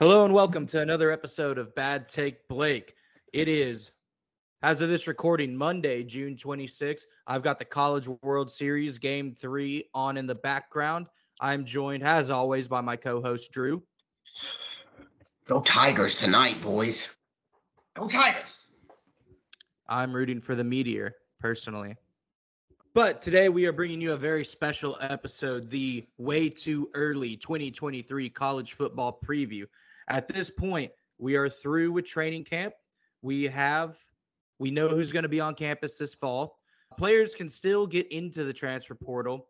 Hello and welcome to another episode of Bad Take Blake. It is, as of this recording, Monday, June 26th. I've got the College World Series Game 3 on in the background. I'm joined, as always, by my co host, Drew. Go Tigers tonight, boys. Go Tigers. I'm rooting for the Meteor, personally. But today we are bringing you a very special episode, the way too early 2023 college football preview. At this point, we are through with training camp. We have, we know who's going to be on campus this fall. Players can still get into the transfer portal,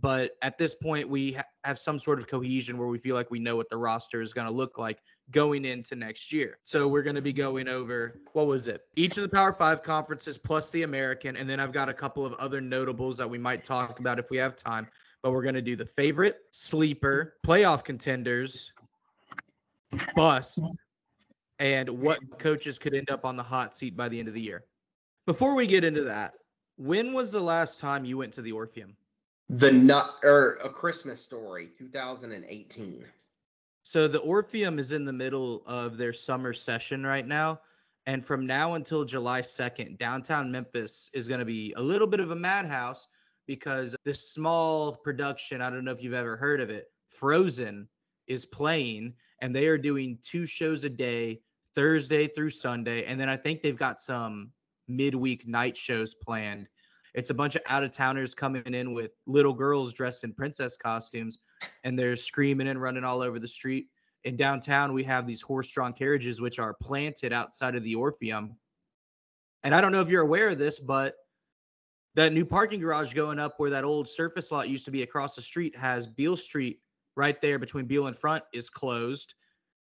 but at this point, we ha- have some sort of cohesion where we feel like we know what the roster is going to look like going into next year. So we're going to be going over what was it? Each of the Power Five conferences plus the American, and then I've got a couple of other notables that we might talk about if we have time. But we're going to do the favorite, sleeper, playoff contenders, bust, and what coaches could end up on the hot seat by the end of the year. Before we get into that, when was the last time you went to the Orpheum? The nut or er, a Christmas story, 2018. So the Orpheum is in the middle of their summer session right now. And from now until July 2nd, downtown Memphis is going to be a little bit of a madhouse because this small production, I don't know if you've ever heard of it, Frozen is playing and they are doing two shows a day, Thursday through Sunday. And then I think they've got some midweek night shows planned. It's a bunch of out of towners coming in with little girls dressed in princess costumes and they're screaming and running all over the street. In downtown, we have these horse drawn carriages which are planted outside of the Orpheum. And I don't know if you're aware of this, but that new parking garage going up where that old surface lot used to be across the street has Beale Street right there between Beale and Front is closed.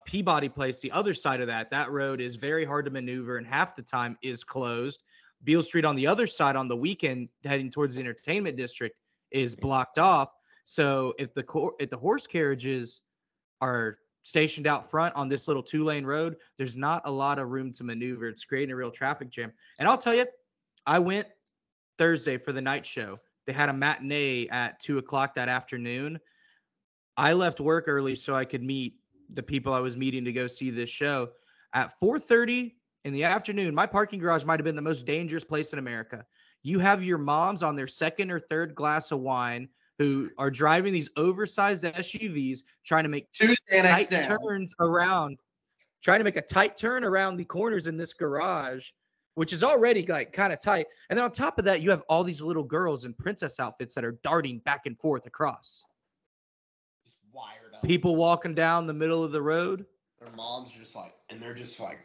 Peabody Place, the other side of that, that road is very hard to maneuver and half the time is closed. Beale Street on the other side on the weekend, heading towards the entertainment district, is blocked off. So if the cor- if the horse carriages are stationed out front on this little two lane road, there's not a lot of room to maneuver. It's creating a real traffic jam. And I'll tell you, I went Thursday for the night show. They had a matinee at two o'clock that afternoon. I left work early so I could meet the people I was meeting to go see this show. At 4:30 in the afternoon, my parking garage might have been the most dangerous place in America. You have your moms on their second or third glass of wine who are driving these oversized SUVs trying to make Tuesday tight turns around, trying to make a tight turn around the corners in this garage, which is already like kind of tight. And then on top of that, you have all these little girls in princess outfits that are darting back and forth across. Just. People walking down the middle of the road. Their mom's just like, and they're just like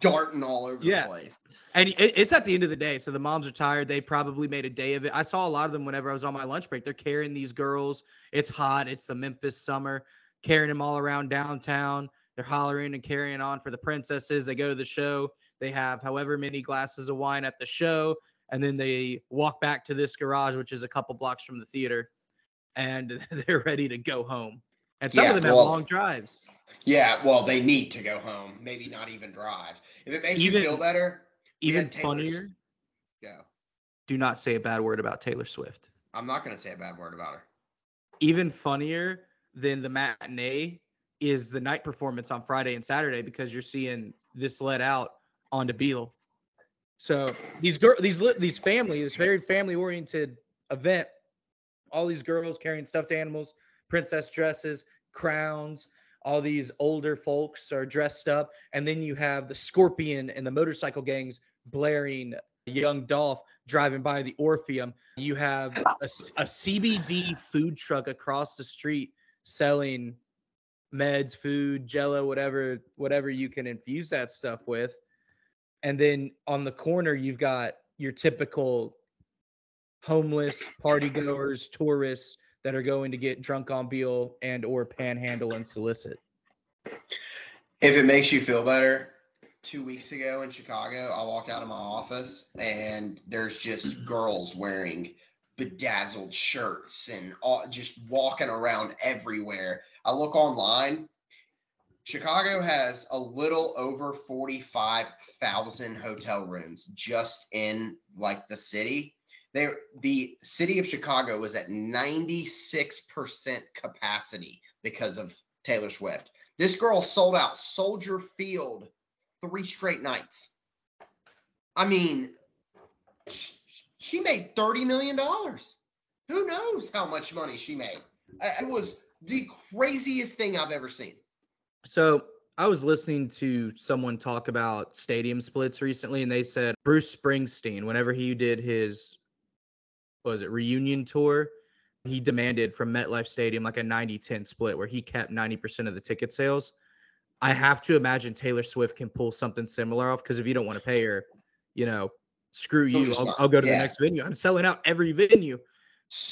darting all over Yeah. the place. And it, it's at the end of the day. So the moms are tired. They probably made a day of it. I saw a lot of them whenever I was on my lunch break. They're carrying these girls. It's hot. It's the Memphis summer, carrying them all around downtown. They're hollering and carrying on for the princesses. They go to the show. They have however many glasses of wine at the show. And then they walk back to this garage, which is a couple blocks from the theater. And they're ready to go home. And some Yeah, of them have well, long drives. Yeah, well, they need to go home. Maybe not even drive. If it makes Even- you feel better, Even funnier, go. do not say a bad word about Taylor Swift. I'm not gonna say a bad word about her. even funnier than the matinee is the night performance on Friday and Saturday because you're seeing this let out onto Beale. So these girl, these these family, this very family oriented event, all these girls carrying stuffed animals, princess dresses, crowns. All these older folks are dressed up, and then you have the Scorpion and the motorcycle gangs blaring Young Dolph driving by the Orpheum. You have a CBD food truck across the street selling meds, food, jello, whatever, whatever you can infuse that stuff with. And then on the corner, you've got your typical homeless party goers, tourists that are going to get drunk on Beale and or panhandle and solicit. If it makes you feel better, two weeks ago in Chicago, I walked out of my office and there's just girls wearing bedazzled shirts and all, just walking around everywhere. I look online. Chicago has a little over 45,000 hotel rooms just in like the city. They the city of Chicago was at 96% capacity because of Taylor Swift. This girl sold out Soldier Field three straight nights. I mean, she made $30 million. Who knows how much money she made? It was the craziest thing I've ever seen. So I was listening to someone talk about stadium splits recently, and they said Bruce Springsteen, whenever he did his, was it reunion tour, he demanded from MetLife Stadium like a 90 10 split where he kept 90% of the ticket sales. I have to imagine Taylor Swift can pull something similar off because if you don't want to pay her, you know, screw you. I'll, I'll, go to yeah. the next venue. I'm selling out every venue.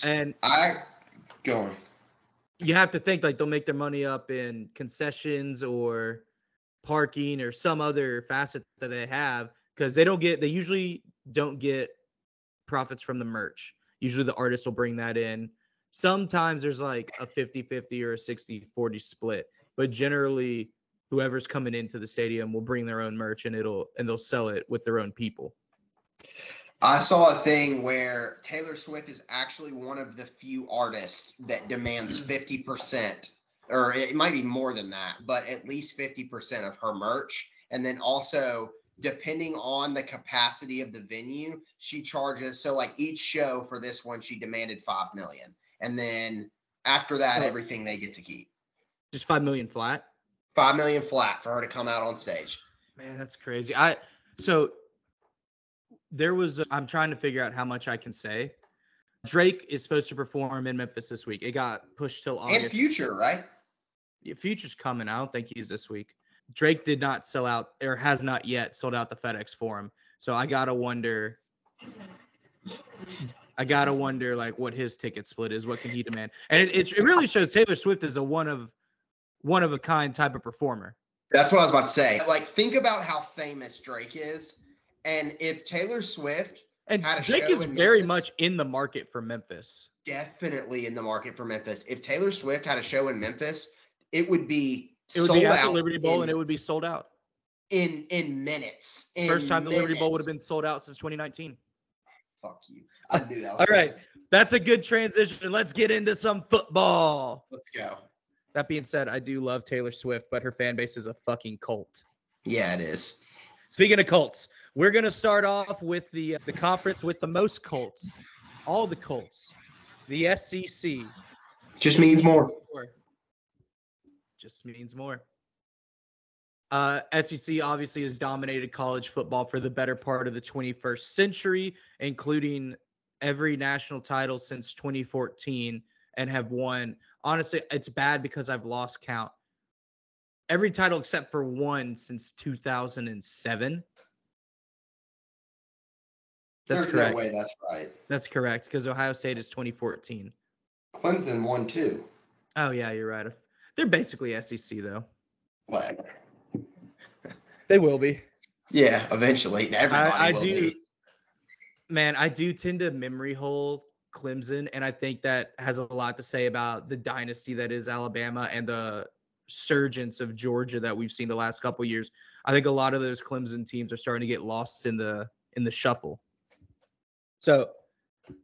And I going. You have to think like they'll make their money up in concessions or parking or some other facet that they have because they don't get they usually don't get profits from the merch. Usually the artist will bring that in. Sometimes there's like a 50-50 or a 60-40 split, but generally whoever's coming into the stadium will bring their own merch and it'll and they'll sell it with their own people. I saw a thing where Taylor Swift is actually one of the few artists that demands 50%, or it might be more than that, but at least 50% of her merch. And then also, depending on the capacity of the venue, she charges. So, like each show for this one, she demanded 5 million. And then after that, oh. everything they get to keep. Just 5 million flat? 5 million flat for her to come out on stage. Man, that's crazy. I, so there was, i am trying to figure out how much I can say. Drake is supposed to perform in Memphis this week. It got pushed till August. And Future, right? Yeah, Future's coming. I don't think he's this week. Drake did not sell out or has not yet sold out the FedEx Forum. So I gotta wonder. I gotta wonder like what his ticket split is. What can he demand? And it, it, it really shows Taylor Swift is a one of one of a kind type of performer. That's what I was about to say. Like think about how famous Drake is and if Taylor Swift and Drake is very Memphis, much in the market for Memphis. Definitely in the market for Memphis. If Taylor Swift had a show in Memphis, it would be it would be at the Liberty Bowl in, and it would be sold out in in minutes. In First time minutes. the Liberty Bowl would have been sold out since 2019. Fuck you. I knew that. All right, that's a good transition. Let's get into some football. Let's go. That being said, I do love Taylor Swift, but her fan base is a fucking cult. Yeah, it is. Speaking of cults, we're gonna start off with the the conference with the most cults, all the cults, the SEC. Just means more. Just means more. Uh, SEC obviously has dominated college football for the better part of the 21st century, including every national title since 2014, and have won. Honestly, it's bad because I've lost count. Every title except for one since 2007. That's There's correct. no way that's right. That's correct because Ohio State is 2014. Clemson won too. Oh yeah, you're right. They're basically SEC though. What? they will be. Yeah, eventually. Everybody I, I do. Be. Man, I do tend to memory hole Clemson, and I think that has a lot to say about the dynasty that is Alabama and the surgence of Georgia that we've seen the last couple years. I think a lot of those Clemson teams are starting to get lost in the in the shuffle. So,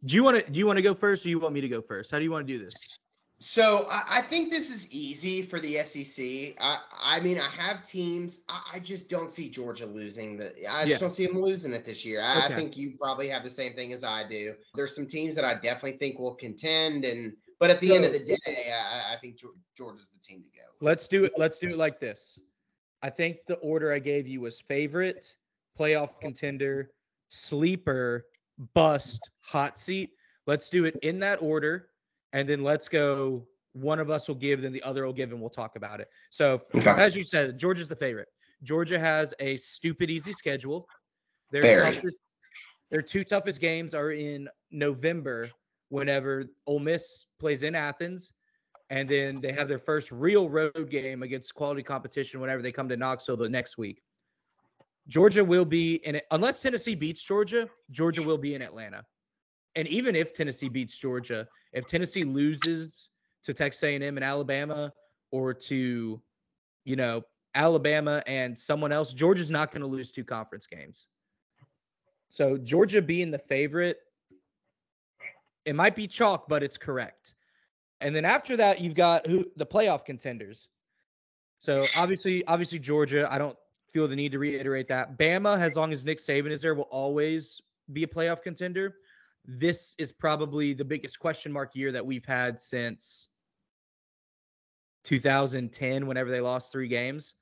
do you want to do you want to go first, or you want me to go first? How do you want to do this? So I, I think this is easy for the SEC. I, I mean, I have teams. I, I just don't see Georgia losing the. I just yeah. don't see them losing it this year. I, okay. I, think you probably have the same thing as I do. There's some teams that I definitely think will contend, and but at the so, end of the day, I, I think Georgia's the team to go. Let's do it. Let's do it like this. I think the order I gave you was favorite, playoff contender, sleeper, bust, hot seat. Let's do it in that order, and then let's go. One of us will give, then the other will give, and we'll talk about it. So, okay. as you said, Georgia's the favorite. Georgia has a stupid easy schedule. Their toughest, their two toughest games are in November, whenever Ole Miss plays in Athens, and then they have their first real road game against quality competition whenever they come to Knoxville the next week. Georgia will be in it unless Tennessee beats Georgia. Georgia will be in Atlanta, and even if Tennessee beats Georgia, if Tennessee loses to Texas A&M and Alabama, or to, you know, Alabama and someone else, Georgia's not going to lose two conference games. So Georgia being the favorite, it might be chalk, but it's correct. And then after that, you've got who the playoff contenders. So obviously, obviously Georgia, I don't feel the need to reiterate that. Bama, as long as Nick Saban is there, will always be a playoff contender. This is probably the biggest question mark year that we've had since 2010, whenever they lost three games.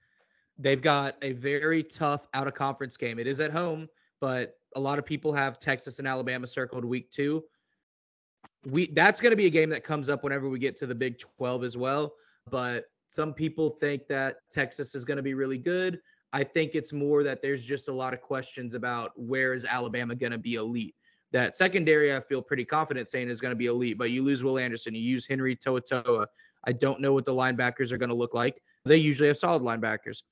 They've got a very tough out of conference game. It is at home, but a lot of people have Texas and Alabama circled week two. We that's going to be a game that comes up whenever we get to the Big 12 as well. But some people think that Texas is going to be really good. I think it's more that there's just a lot of questions about where is Alabama going to be elite. That secondary, I feel pretty confident saying is going to be elite, but you lose Will Anderson, you use Henry To'oTo'o. I don't know what the linebackers are going to look like. They usually have solid linebackers.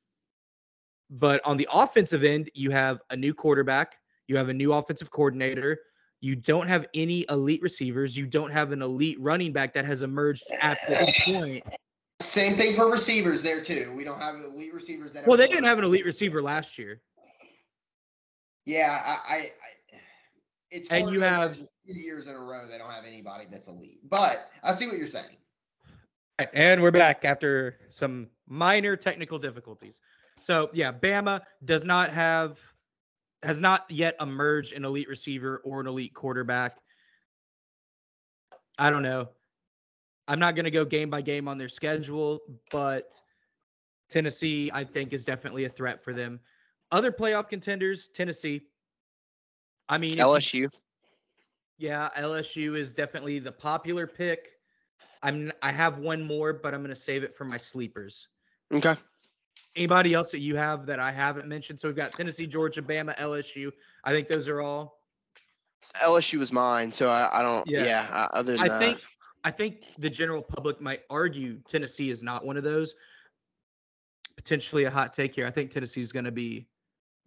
But on the offensive end, you have a new quarterback, you have a new offensive coordinator, you don't have any elite receivers, you don't have an elite running back that has emerged at this point. Same thing for receivers there too. We don't have elite receivers that. Well, they didn't have an elite receiver last year. Yeah, I, I it's and you have years in a row they don't have anybody that's elite. But I see what you're saying. And we're back after some minor technical difficulties. So yeah, Bama does not have has not yet emerged an elite receiver or an elite quarterback. I don't know. I'm not going to go game by game on their schedule, but Tennessee, I think, is definitely a threat for them. Other playoff contenders, Tennessee. I mean, LSU. You, yeah, LSU is definitely the popular pick. I'm I have one more, but I'm going to save it for my sleepers. Okay. Anybody else that you have that I haven't mentioned? So we've got Tennessee, Georgia, Bama, LSU. I think those are all. LSU was mine, so I, I don't. Yeah. yeah uh, other than I that. think I think the general public might argue Tennessee is not one of those. Potentially a hot take here. I think Tennessee is going to be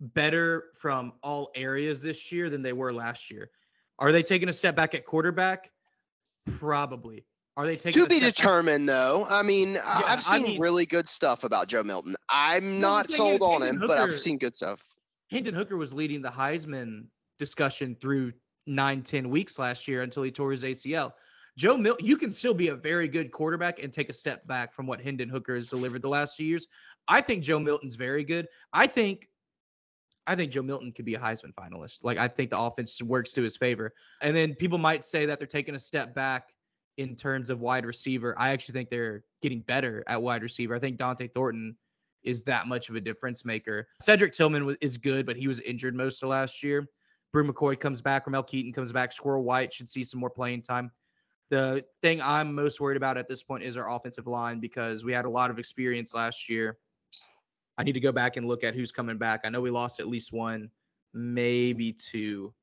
better from all areas this year than they were last year. Are they taking a step back at quarterback? Probably. Are they taking to be determined back? though? I mean, yeah, I've seen I mean, really good stuff about Joe Milton. I'm not sold on him, Hooker, but I've seen good stuff. Hendon Hooker was leading the Heisman discussion through nine, 10 weeks last year until he tore his ACL. Joe Milton, you can still be a very good quarterback and take a step back from what Hendon Hooker has delivered the last few years. I think Joe Milton's very good. I think I think Joe Milton could be a Heisman finalist. Like I think the offense works to his favor. And then people might say that they're taking a step back in terms of wide receiver. I actually think they're getting better at wide receiver. I think Dont'e Thornton is that much of a difference maker. Cedric Tillman is good, but he was injured most of last year. Bru McCoy comes back. Ramel Keyton comes back. Squirrel White should see some more playing time. The thing I'm most worried about at this point is our offensive line because we had a lot of experience last year. I need to go back and look at who's coming back. I know we lost at least one, maybe two.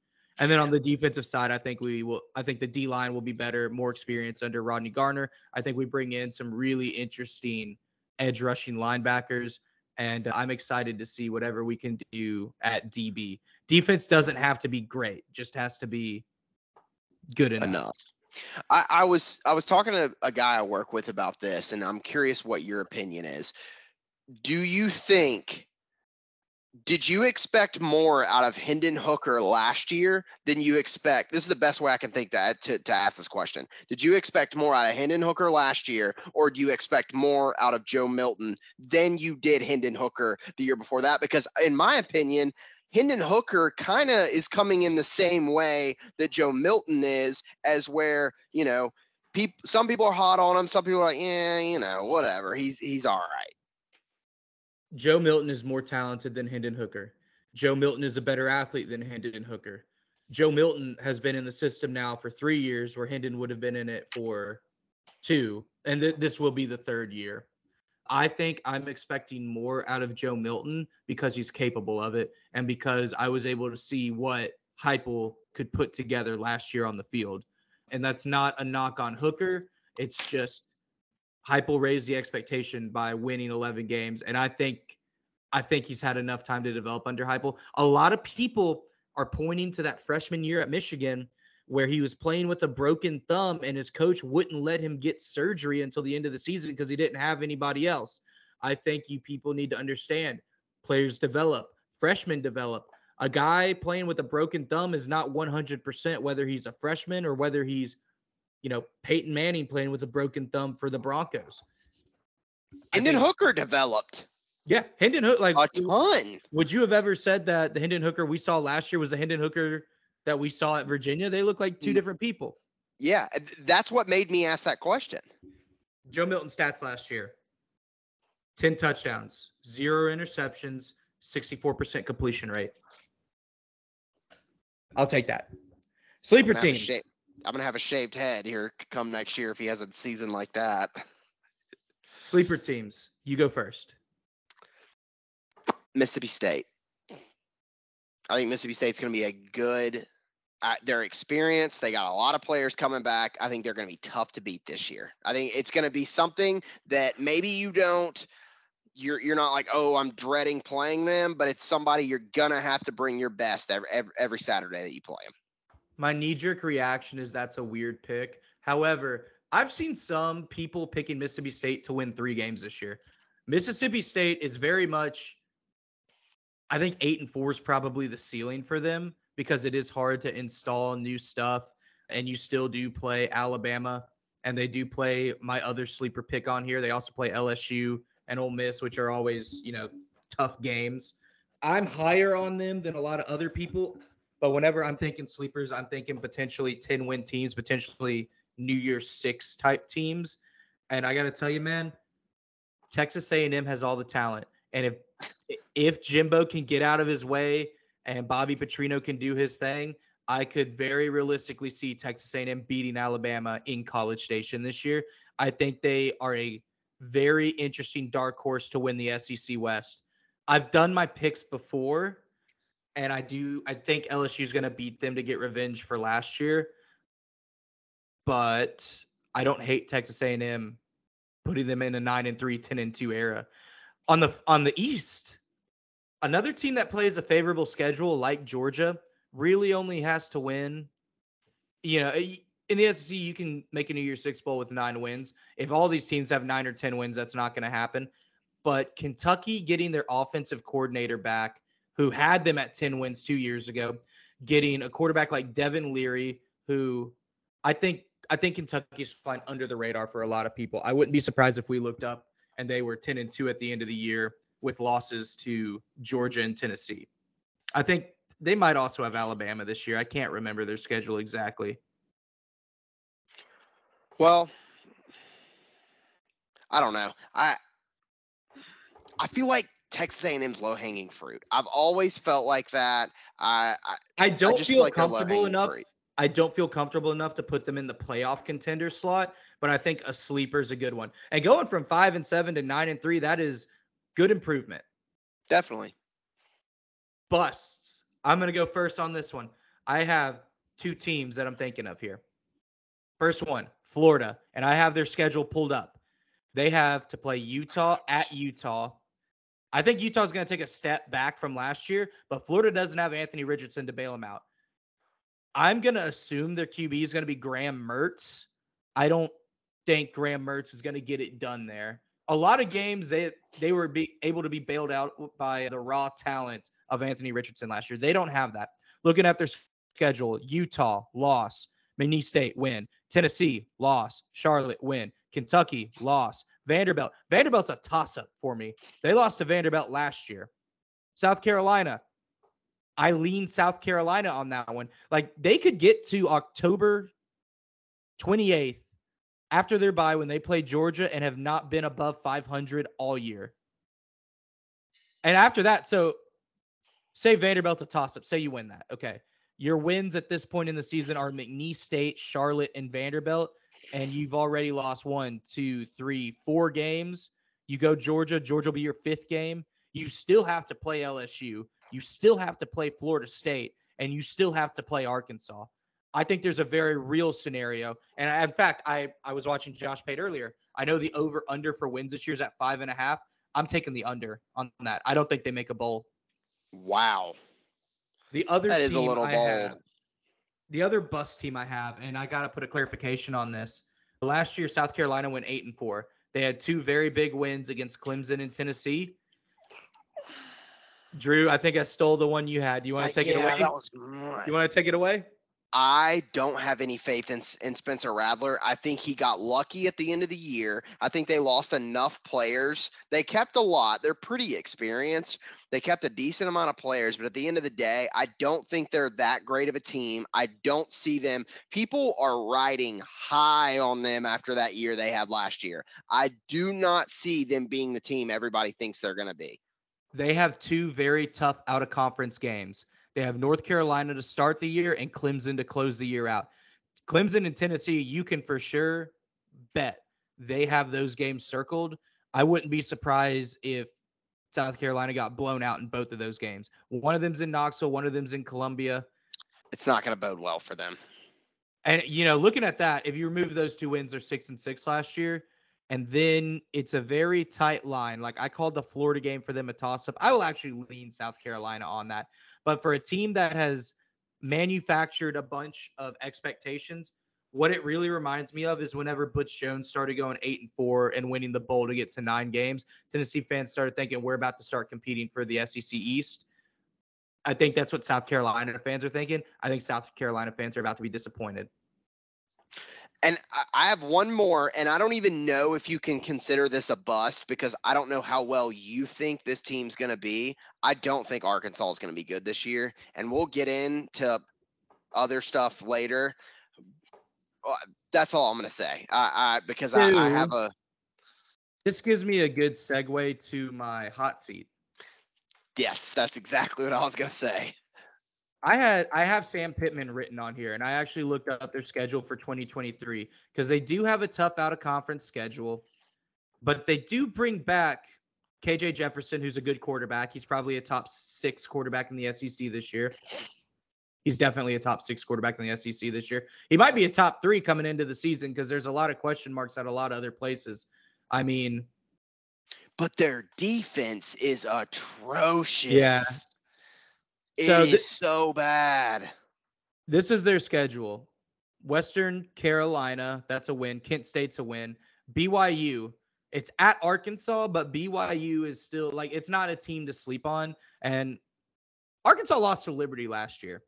And then on the defensive side, I think we will. I think the D line will be better, more experience under Rodney Garner. I think we bring in some really interesting edge rushing linebackers, and I'm excited to see whatever we can do at DB. Defense doesn't have to be great; just has to be good enough. enough. I, I was I was talking to a guy I work with about this, and I'm curious what your opinion is. Do you think did you expect more out of Hendon Hooker last year than you expect? This is the best way I can think to, to, to ask this question. Did you expect more out of Hendon Hooker last year, or do you expect more out of Joe Milton than you did Hendon Hooker the year before that? Because, in my opinion, Hendon Hooker kind of is coming in the same way that Joe Milton is, as where, you know, people, some people are hot on him, some people are like, yeah, you know, whatever. He's he's all right. Joe Milton is more talented than Hendon Hooker. Joe Milton is a better athlete than Hendon Hooker. Joe Milton has been in the system now for three years, where Hendon would have been in it for two, and th- this will be the third year. I think I'm expecting more out of Joe Milton because he's capable of it, and because I was able to see what Heupel could put together last year on the field. And that's not a knock on Hooker. It's just Heupel raised the expectation by winning 11 games, and I think I think he's had enough time to develop under Heupel. A lot of people are pointing to that freshman year at Michigan where he was playing with a broken thumb and his coach wouldn't let him get surgery until the end of the season because he didn't have anybody else. I think you people need to understand players develop, freshmen develop. A guy playing with a broken thumb is not 100% whether he's a freshman or whether he's you know, Peyton Manning playing with a broken thumb for the Broncos. Hendon think- Hooker developed Yeah, Hendon Hooker Like, a ton. would you have ever said that the Hendon Hooker we saw last year was the Hendon Hooker that we saw at Virginia? They look like two Mm. different people. Yeah, that's what made me ask that question. Joe Milton stats last year 10 touchdowns, zero interceptions, 64% completion rate. I'll take that. Sleeper teams. I'm gonna have a shaved head here come next year if he has a season like that. Sleeper teams. You go first. Mississippi State. I think Mississippi State's going to be a good. Uh, their experience, they got a lot of players coming back. I think they're going to be tough to beat this year. I think it's going to be something that maybe you don't. You're you're not like oh I'm dreading playing them, but it's somebody you're gonna have to bring your best every every, every Saturday that you play them. My knee jerk reaction is that's a weird pick. However, I've seen some people picking Mississippi State to win three games this year. Mississippi State is very much, I think eight and four is probably the ceiling for them because it is hard to install new stuff. And you still do play Alabama and they do play my other sleeper pick on here. They also play LSU and Ole Miss, which are always, you know, tough games. I'm higher on them than a lot of other people. But whenever I'm thinking sleepers, I'm thinking potentially 10 win teams, potentially New Year's Six type teams. And I got to tell you, man, Texas A&M has all the talent. And if if Jimbo can get out of his way and Bobby Petrino can do his thing, I could very realistically see Texas A&M beating Alabama in College Station this year. I think they are a very interesting dark horse to win the SEC West. I've done my picks before, and I do. I think LSU is going to beat them to get revenge for last year. But I don't hate Texas A&M putting them in a 9 and 3, 10 and 2 era. On the on the East, another team that plays a favorable schedule like Georgia really only has to win. You know, in the SEC, you can make a New Year's Six bowl with nine wins. If all these teams have nine or ten wins, that's not going to happen. But Kentucky getting their offensive coordinator back, who had them at ten wins two years ago, getting a quarterback like Devin Leary, who I think I think Kentucky's flying under the radar for a lot of people. I wouldn't be surprised if we looked up and they were ten and two at the end of the year with losses to Georgia and Tennessee. I think they might also have Alabama this year. I can't remember their schedule exactly. Well, I don't know. I I feel like Texas A&M's low hanging fruit. I've always felt like that. I, I I don't just feel feel like comfortable enough. fruit. I don't feel comfortable enough to put them in the playoff contender slot, but I think a sleeper is a good one. And going from five and seven to nine and three, that is good improvement. definitely. Busts. I'm going to go first on this one. I have two teams that I'm thinking of here. First one, Florida, and I have their schedule pulled up. They have to play Utah at Utah. I think Utah's going to take a step back from last year, but Florida doesn't have Anthony Richardson to bail him out. I'm going to assume their QB is going to be Graham Mertz. I don't think Graham Mertz is going to get it done there. A lot of games they they were be able to be bailed out by the raw talent of Anthony Richardson last year. They don't have that. Looking at their schedule, Utah loss, McNeese State win, Tennessee loss, Charlotte win, Kentucky loss, Vanderbilt. Vanderbilt's a toss up for me. They lost to Vanderbilt last year. South Carolina. I lean South Carolina on that one. Like they could get to October 28th after their bye when they play Georgia and have not been above 500 all year. And after that, so say Vanderbilt's a toss up. Say you win that. Okay. Your wins at this point in the season are McNeese State, Charlotte, and Vanderbilt. And you've already lost one, two, three, four games. You go Georgia. Georgia will be your fifth game. You still have to play LSU. You still have to play Florida State. And you still have to play Arkansas. I think there's a very real scenario. And I, in fact, I, I was watching Josh Pate earlier. I know the over under for wins this year is at five and a half. I'm taking the under on that. I don't think they make a bowl. Wow. The other That team is a little I bold. have, the other bus team I have, and I got to put a clarification on this. Last year, South Carolina went eight and four. They had two very big wins against Clemson and Tennessee. Drew, I think I stole the one you had. Do you want to take it away? Was you want to take it away? I don't have any faith in, in Spencer Rattler. I think he got lucky at the end of the year. I think they lost enough players. They kept a lot. They're pretty experienced. They kept a decent amount of players, but at the end of the day, I don't think they're that great of a team. I don't see them. People are riding high on them after that year they had last year. I do not see them being the team everybody thinks they're going to be. They have two very tough out of conference games. They have North Carolina to start the year and Clemson to close the year out. Clemson and Tennessee, you can for sure bet they have those games circled. I wouldn't be surprised if South Carolina got blown out in both of those games. One of them's in Knoxville, one of them's in Columbia. It's not going to bode well for them. And you know, looking at that, if you remove those two wins, they're six and six last year. And then it's a very tight line. Like I called the Florida game for them a toss up. I will actually lean South Carolina on that. But for a team that has manufactured a bunch of expectations, what it really reminds me of is whenever Butch Jones started going eight and four and winning the bowl to get to nine games, Tennessee fans started thinking we're about to start competing for the SEC East. I think that's what South Carolina fans are thinking. I think South Carolina fans are about to be disappointed. And I have one more, and I don't even know if you can consider this a bust because I don't know how well you think this team's going to be. I don't think Arkansas is going to be good this year, and we'll get into other stuff later. Uh, that's all I'm going to say. I, I because I, I have a. This gives me a good segue to my hot seat. Yes, that's exactly what I was going to say. I had I have Sam Pittman written on here, and I actually looked up their schedule for 2023 because they do have a tough out of conference schedule, but they do bring back KJ Jefferson, who's a good quarterback. He's probably a top six quarterback in the SEC this year. He's definitely a top six quarterback in the SEC this year. He might be a top three coming into the season because there's a lot of question marks at a lot of other places. I mean, but their defense is atrocious. Yeah. It so is so bad. This is their schedule. Western Carolina, that's a win. Kent State's a win. BYU, it's at Arkansas, but BYU is still like it's not a team to sleep on. And Arkansas lost to Liberty last year.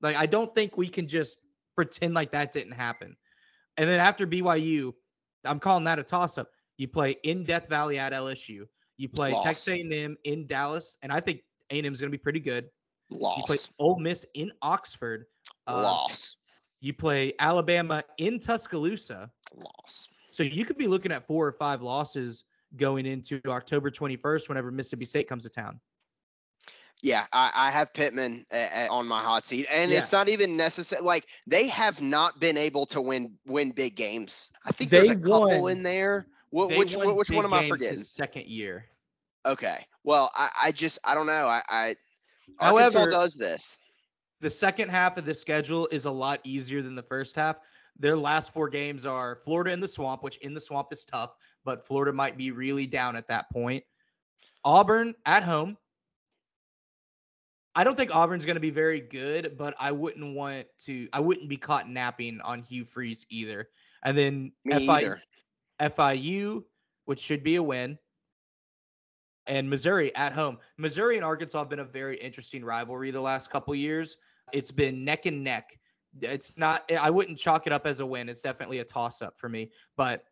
Like I don't think we can just pretend like that didn't happen. And then after BYU, I'm calling that a toss up. You play in Death Valley at LSU. You play Lost. Texas A&M in Dallas, and I think A&M is going to be pretty good. Loss. You play Ole Miss in Oxford. Uh, Loss. You play Alabama in Tuscaloosa. Loss. So you could be looking at four or five losses going into October 21st whenever Mississippi State comes to town. Yeah, I, I have Pittman uh, on my hot seat, and yeah. it's not even necessary. Like they have not been able to win win big games. I think they there's a couple in there. What, which which one am I forgetting? second year. Okay. Well, I, I just I don't know. I, I Arkansas However, does this. The second half of the schedule is a lot easier than the first half. Their last four games are Florida in the swamp, which in the swamp is tough, but Florida might be really down at that point. Auburn at home. I don't think Auburn's going to be very good, but I wouldn't want to. I wouldn't be caught napping on Hugh Freeze either. And then FI, FIU, which should be a win and Missouri at home. Missouri and Arkansas have been a very interesting rivalry the last couple years. It's been neck and neck. It's not. I wouldn't chalk it up as a win. It's definitely a toss up for me. But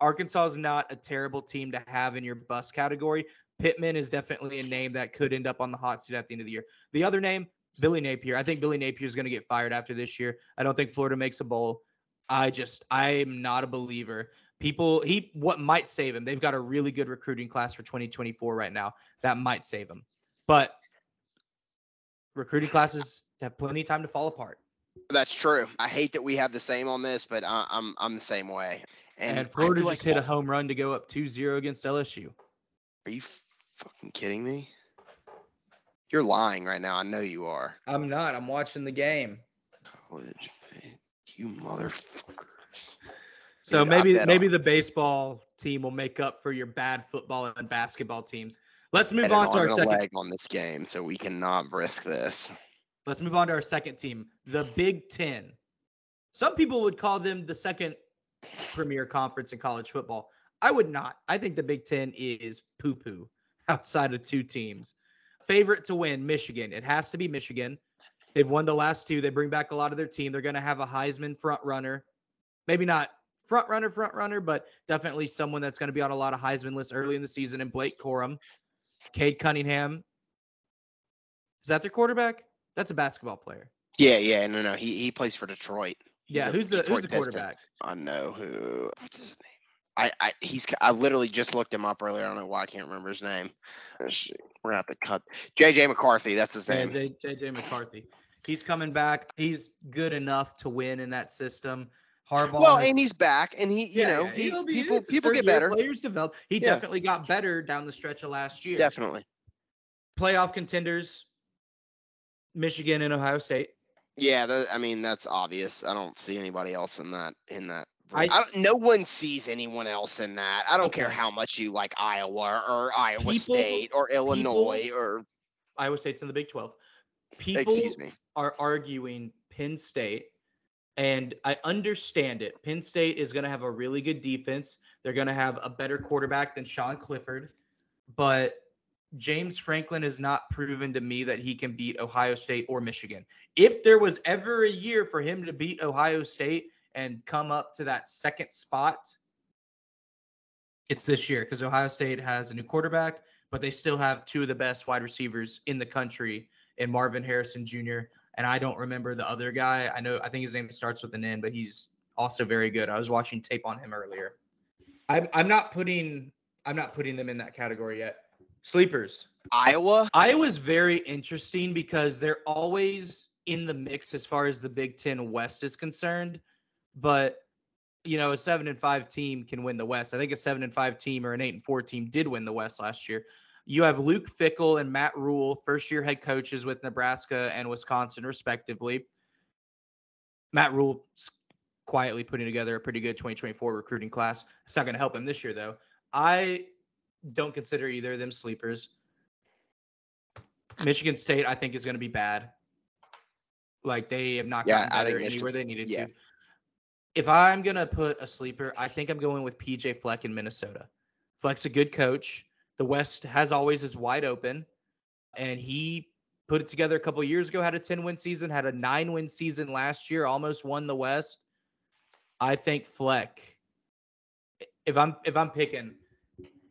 Arkansas is not a terrible team to have in your bus category. Pittman is definitely a name that could end up on the hot seat at the end of the year. The other name, Billy Napier. I think Billy Napier is going to get fired after this year. I don't think Florida makes a bowl. I just, I am not a believer people he what might save him they've got a really good recruiting class for 2024 right now that might save him. But recruiting classes have plenty of time to fall apart. That's true. I hate that we have the same on this but I, am I'm, I'm the same way. And, and florida just like, hit a home run to go up 2-0 against lsu are you fucking kidding me? You're lying right now. I know you are. I'm not. I'm watching the game. College you motherfucker so Dude, maybe maybe on. the baseball team will make up for your bad football and basketball teams. Let's move on to our second leg on this game, so we cannot risk this. Let's move on to our second team, the Big Ten. Some people would call them the second premier conference in college football. I would not. I think the Big Ten is poo poo outside of two teams. Favorite to win, Michigan. It has to be Michigan. They've won the last two. They bring back a lot of their team. They're going to have a Heisman front runner. Maybe not front runner, front runner, but definitely someone that's going to be on a lot of Heisman lists early in the season. And Blake Corum, Cade Cunningham. Is that their quarterback? That's a basketball player. Yeah, yeah, no, no. He he plays for Detroit. He's Yeah, who's the Detroit who's the quarterback? I know who. What's his name? I, I he's I literally just looked him up earlier. I don't know why I can't remember his name. Oh. We're gonna have to cut JJ McCarthy. That's his name. JJ McCarthy. He's coming back. He's good enough to win in that system. Harbaugh. Well, and he's back, and he, you Yeah, know, yeah, he, be- people people get better. Players develop. He Yeah. definitely got better down the stretch of last year. Definitely. Playoff contenders: Michigan and Ohio State. Yeah, tha- I mean that's obvious. I don't see anybody else in that in that. I- I, no one sees anyone else in that. I don't care how much you like Iowa or Iowa People- State or Illinois or Iowa State's in the Big Twelve. People excuse me. are arguing Penn State, and I understand it. Penn State is going to have a really good defense. They're going to have a better quarterback than Sean Clifford, but James Franklin has not proven to me that he can beat Ohio State or Michigan. If there was ever a year for him to beat Ohio State and come up to that second spot, it's this year because Ohio State has a new quarterback, but they still have two of the best wide receivers in the country in Marvin Harrison Jr. And I don't remember the other guy. I know I think his name starts with an N, but he's also very good. I was watching tape on him earlier. I'm I'm not putting I'm not putting them in that category yet. Sleepers. Iowa. Iowa's very interesting because they're always in the mix as far as the Big Ten West is concerned. But you know, a seven and five team can win the West. I think a seven and five team or an eight and four team did win the West last year. You have Luke Fickell and Matt Rhule, first year head coaches with Nebraska and Wisconsin, respectively. Matt Rhule quietly putting together a pretty good 2024 recruiting class. It's not going to help him this year, though. I don't consider either of them sleepers. Michigan State, I think, is going to be bad. Like they have not gotten better anywhere they needed yeah. to. If I'm gonna put a sleeper, I think I'm going with PJ Fleck in Minnesota. Fleck's a good coach. The West has always is wide open, and he put it together a couple years ago. Had a 10 win season, had a nine win season last year, almost won the West. I think Fleck. If I'm if I'm picking,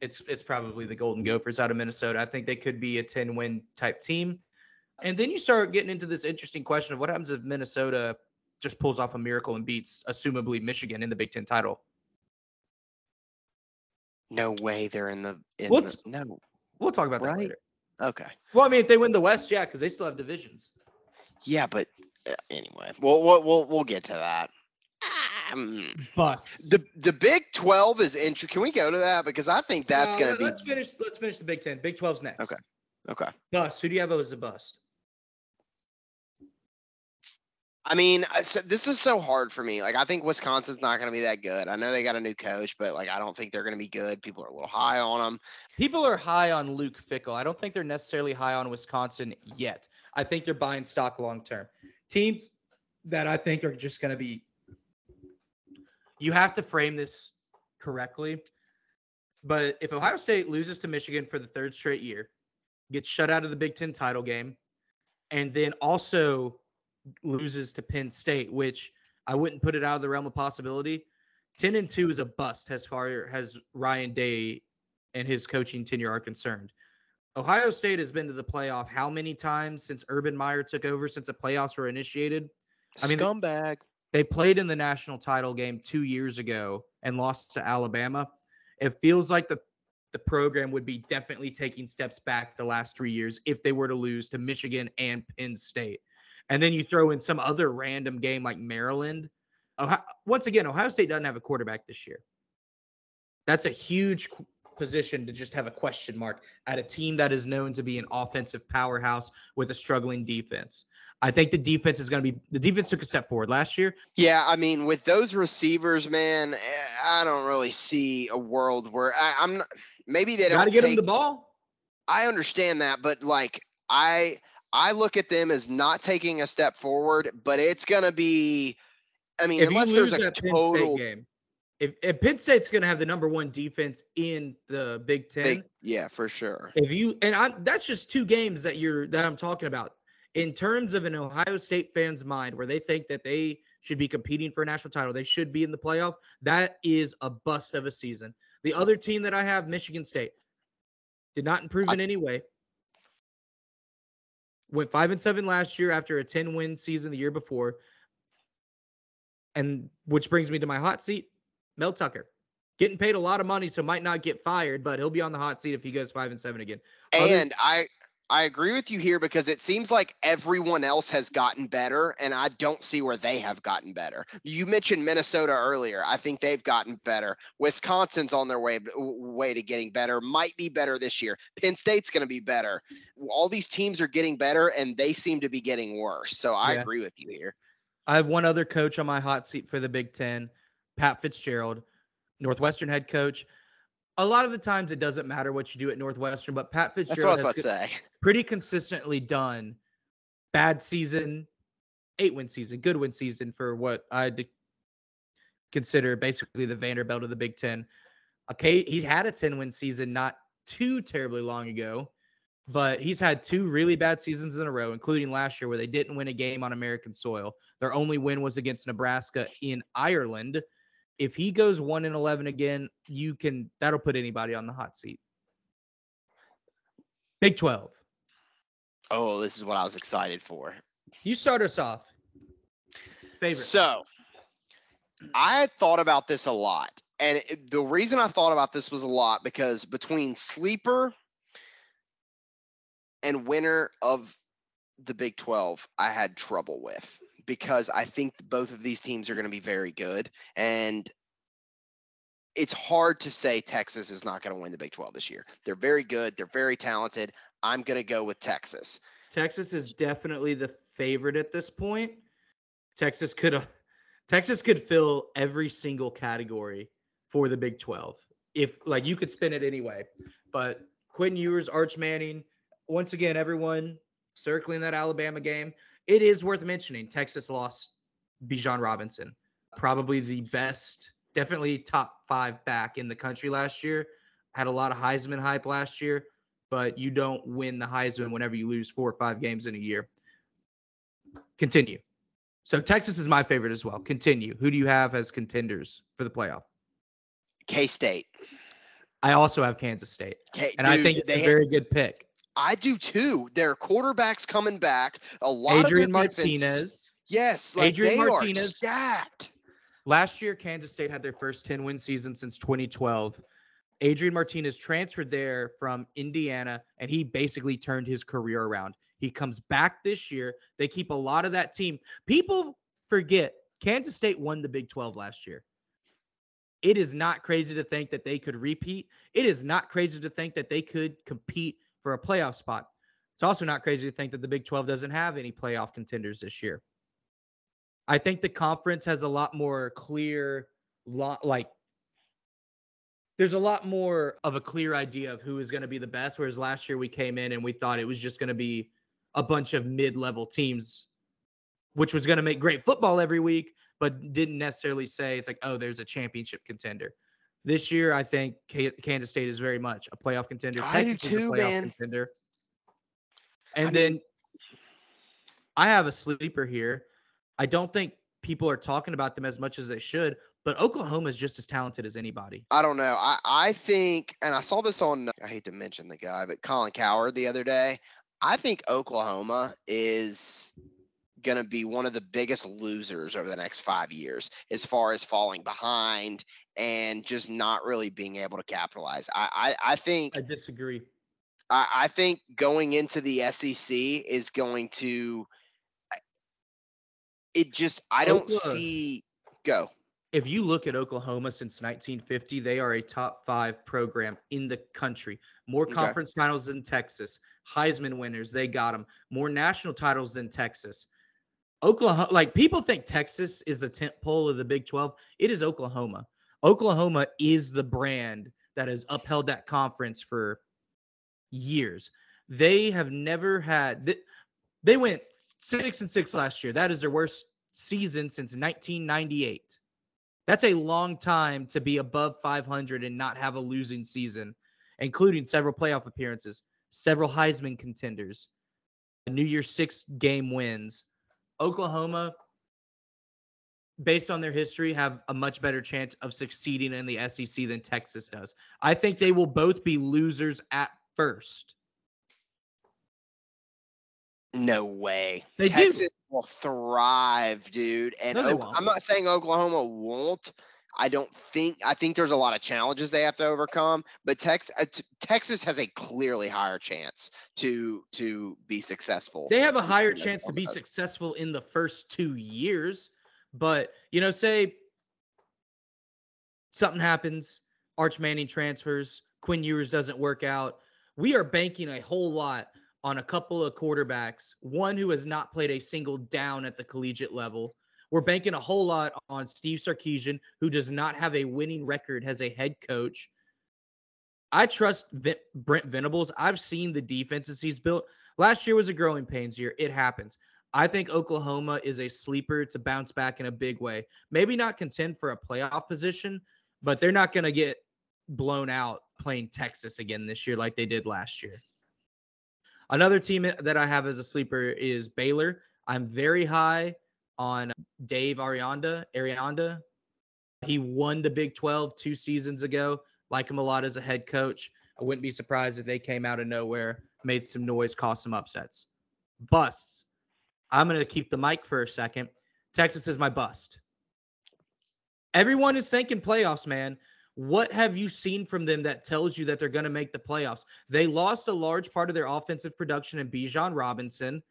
it's it's probably the Golden Gophers out of Minnesota. I think they could be a 10 win type team. And then you start getting into this interesting question of what happens if Minnesota just pulls off a miracle and beats, assumably Michigan in the Big Ten title. No way they're in the. In What's- the no. We'll talk about that Right. later. Okay. Well, I mean, if they win the West, yeah, because they still have divisions. Yeah, but uh, anyway, we'll we'll we'll, we'll get to that. Um, Bust. the the Big Twelve is interesting. Can we go to that because I think that's going to be Let's finish. Let's finish the Big Ten. Big 12's next. Okay. okay. Bust. Who do you have as a bust? I mean, said- this is so hard for me. Like, I think Wisconsin's not going to be that good. I know they got a new coach, but like, I don't think they're going to be good. People are a little high on them. People are high on Luke Fickell. I don't think they're necessarily high on Wisconsin yet. I think they're buying stock long term. Teams that I think are just going to be. You have to frame this correctly. But if Ohio State loses to Michigan for the third straight year, gets shut out of the Big Ten title game, and then also loses to Penn State, which I wouldn't put it out of the realm of possibility. 10 and 2 is a bust as far as Ryan Day and his coaching tenure are concerned. Ohio State has been to the playoff how many times since Urban Meyer took over, since the playoffs were initiated? I mean, Scumbag. They played in the national title game two years ago and lost to Alabama. It feels like the the program would be definitely taking steps back the last three years if they were to lose to Michigan and Penn State. And then you throw in some other random game like Maryland. Ohio, once again, Ohio State doesn't have a quarterback this year. That's a huge qu- position to just have a question mark at a team that is known to be an offensive powerhouse with a struggling defense. I think the defense is going to be the defense took a step forward last year. Yeah, I mean, with those receivers, man, eh, I don't really see a world where I, I'm not. Maybe they don't Got to get take, them the ball. I understand that, but like I I look at them as not taking a step forward, but it's gonna be. I mean, If unless there's a total State game, if, if Penn State's going to have the number one defense in the Big Ten, big, yeah, for sure. if you and I, that's just two games that you're that I'm talking about. in terms of an Ohio State fan's mind, where they think that they should be competing for a national title, they should be in the playoff. That is a bust of a season. The other team that I have, Michigan State, did not improve in any way. Went five and seven last year after a 10 win season the year before. And which brings me to my hot seat, Mel Tucker. Getting paid a lot of money, so might not get fired, but he'll be on the hot seat if he goes five and seven again. Other- And I I agree with you here because it seems like everyone else has gotten better, and I don't see where they have gotten better. You mentioned Minnesota earlier. I think they've gotten better. Wisconsin's on their way way to getting better. Might be better this year. Penn State's going to be better. All these teams are getting better, and they seem to be getting worse. So I Yeah. agree with you here. I have one other coach on my hot seat for the Big Ten, Pat Fitzgerald, Northwestern head coach. A lot of the times it doesn't matter what you do at Northwestern, but Pat I Fitzgerald has about to say. pretty consistently done bad season, eight win season, good win season for what I'd consider basically the Vanderbilt of the Big Ten. Okay, he had a 10 win season not too terribly long ago, but he's had two really bad seasons in a row, including last year where they didn't win a game on American soil. Their only win was against Nebraska in Ireland. If he goes 1 and 11 again, you can that'll put anybody on the hot seat. Big 12. Oh, this is what I was excited for. You start us off. Favorite. So, I thought about this a lot. And it- the reason I thought about this was a lot because between sleeper and winner of the Big 12, I had trouble with because I think both of these teams are going to be very good. And it's hard to say Texas is not going to win the Big 12 this year. They're very good, they're very talented. I'm going to go with Texas. Texas is definitely the favorite at this point. Texas could have Texas could fill every single category for the Big 12. If like you could spin it anyway. But Quinn Ewers, Arch Manning, once again, everyone circling that Alabama game. It is worth mentioning Texas lost Bijan Robinson, probably the best, definitely top five back in the country last year. Had a lot of Heisman hype last year, but you don't win the Heisman whenever you lose four or five games in a year. Continue. So Texas is my favorite as well. Continue. Who do you have as contenders for the playoff? K State. I also have Kansas State, and I think it's a very good pick. I do too. Their quarterback's coming back. A lot Adrian of Martinez. Yes, like Adrian Martinez. stacked. Last year, Kansas State had their first 10 win season since 2012. Adrian Martinez transferred there from Indiana, and he basically turned his career around. He comes back this year. They keep a lot of that team. People forget Kansas State won the Big 12 last year. It is not crazy to think that they could repeat. It is not crazy to think that they could compete for a playoff spot. It's also not crazy to think that the Big 12 doesn't have any playoff contenders this year. I think the conference has a lot more clear, lot like there's a lot more of a clear idea of who is going to be the best. Whereas last year we came in and we thought it was just going to be a bunch of mid-level teams, which was going to make great football every week, but didn't necessarily say it's like, oh, there's a championship contender. This year, I think K- Kansas State is very much a playoff contender. I do Texas is a too, playoff man. contender. And I then mean- I have a sleeper here. I don't think people are talking about them as much as they should, but Oklahoma is just as talented as anybody. I don't know. I, I think, and I saw this on, I hate to mention the guy, but Colin Cowherd the other day. I think Oklahoma is going to be one of the biggest losers over the next five years as far as falling behind and just not really being able to capitalize. I, I, I think I disagree. I, I think going into the SEC is going to. It just I don't Oklahoma. see go. If you look at Oklahoma since 1950, they are a top five program in the country. More Okay. conference titles than Texas. Heisman winners, they got them. More national titles than Texas. Oklahoma, like people think Texas is the tent pole of the Big 12. It is Oklahoma. Oklahoma is the brand that has upheld that conference for years. They have never had. th- They went six and six last year. That is their worst season since 1998. That's a long time to be above 500 and not have a losing season, including several playoff appearances, several Heisman contenders. New Year's six game wins. Oklahoma, based on their history, have a much better chance of succeeding in the SEC than Texas does. I think they will both be losers at first. No way. They do. Texas will thrive, dude. And No, won't. I'm not saying Oklahoma won't. I don't think. I think there's a lot of challenges they have to overcome. But Tex, uh, t- Texas has a clearly higher chance to to be successful. They have a higher chance to be successful in the first two years. But, you know, say something happens, Arch Manning transfers, Quinn Ewers doesn't work out. We are banking a whole lot on a couple of quarterbacks, one who has not played a single down at the collegiate level. We're banking a whole lot on Steve Sarkisian, who does not have a winning record as a head coach. I trust Brent Venables. I've seen the defenses he's built. Last year was a growing pains year. It happens. I think Oklahoma is a sleeper to bounce back in a big way. Maybe not contend for a playoff position, but they're not going to get blown out playing Texas again this year like they did last year. Another team that I have as a sleeper is Baylor. I'm very high on Dave Aranda. Aranda. He won the Big 12 two seasons ago. Like him a lot as a head coach. I wouldn't be surprised if they came out of nowhere, made some noise, caused some upsets. Busts. I'm going to keep the mic for a second. Texas is my bust. Everyone is thinking playoffs, man. What have you seen from them that tells you that they're going to make the playoffs? They lost a large part of their offensive production in Bijan Robinson.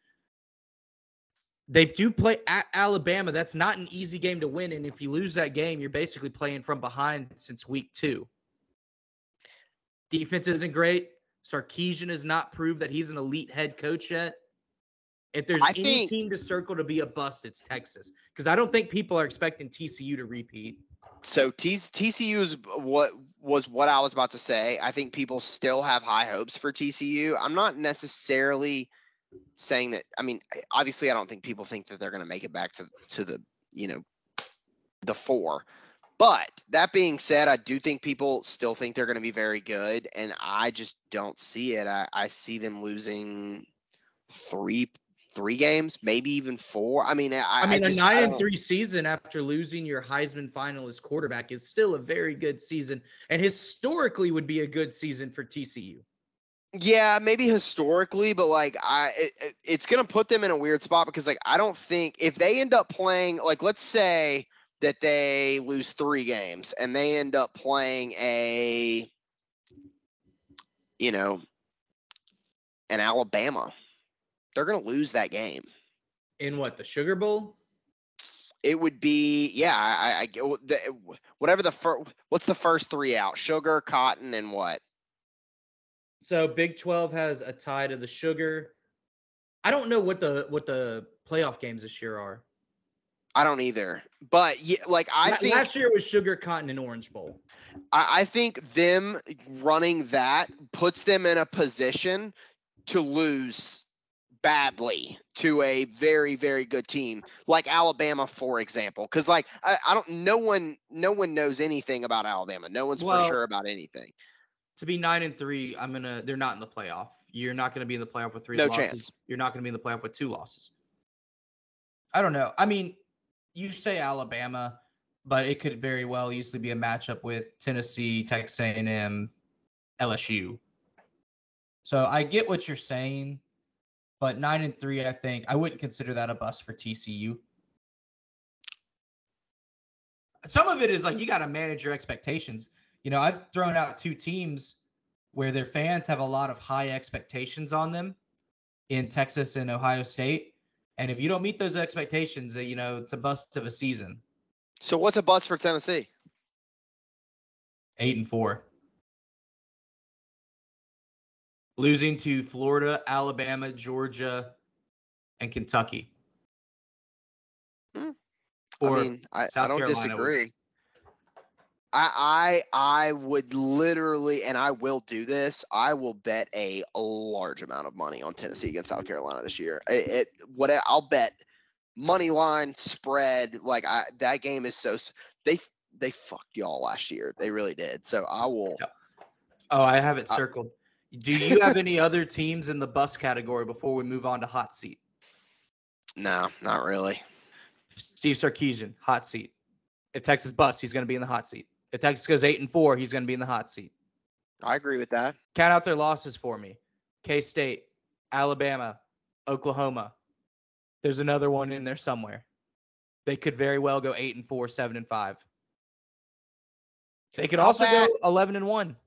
They do play at Alabama. That's not an easy game to win. And if you lose that game, you're basically playing from behind since week two. Defense isn't great. Sarkisian has not proved that he's an elite head coach yet. If there's I any think- team to circle to be a bust, it's Texas. Because I don't think people are expecting TCU to repeat. So T- TCU is what was what I was about to say. I think people still have high hopes for TCU. I'm not necessarily saying that. I mean, obviously, I don't think people think that they're going to make it back to to the you know the four. But that being said, I do think people still think they're going to be very good, and I just don't see it. I, I see them losing three three games, maybe even four. I mean, I, I mean, just- a nine and three season after losing your Heisman finalist quarterback is still a very good season, and historically would be a good season for TCU. Yeah, maybe historically, but like I, it, it- it's gonna put them in a weird spot because like I don't think if they end up playing like let's say that they lose three games and they end up playing a, you know, an Alabama, they're gonna lose that game. In what the Sugar Bowl? It would be yeah, I, I- I get what the, whatever the first. What's the first three out? Sugar, cotton, and what? So Big Twelve has a tie to the Sugar. I don't know what the what the playoff games this year are. I don't either. But yeah, like I La- think last year was Sugar, Cotton, and Orange Bowl. I, I think them running that puts them in a position to lose badly to a very very good team like Alabama for example because like I, I don't no one no one knows anything about Alabama no one's Well, for sure about anything To be nine and three, I'm gonna. They're not in the playoff. You're not gonna be in the playoff with three No losses. chance. You're not gonna be in the playoff with two losses. I don't know. I mean, you say Alabama, but it could very well easily be a matchup with Tennessee, Texas A&M, LSU. So I get what you're saying, but nine and three, I think I wouldn't consider that a bust for TCU. Some of it is like you got to manage your expectations. You know, I've thrown out two teams where their fans have a lot of high expectations on them in Texas and Ohio State. And if you don't meet those expectations, uh, you know, it's a bust of a season. so what's a bust for Tennessee Eight and four. Losing to Florida, Alabama, Georgia, and Kentucky. Hmm. Or I mean I, I don't Carolina disagree I, I I would literally, and I will do this. I will bet a large amount of money on Tennessee against South Carolina this year. It, it what I- I'll bet money line spread. Like I, that game is so they they fucked y'all last year. They really did. So I will. Oh, I have it circled. Do you have any other teams in the bus category before we move on to hot seat? No, not really. Steve Sarkisian, hot seat. If Texas busts, he's going to be in the hot seat. If Texas goes eight and four, he's going to be in the hot seat. I agree with that. Count out their losses for me. K State, Alabama, Oklahoma. There's another one in there somewhere. They could very well go eight and four, seven and five. They could How also bad- go eleven and one.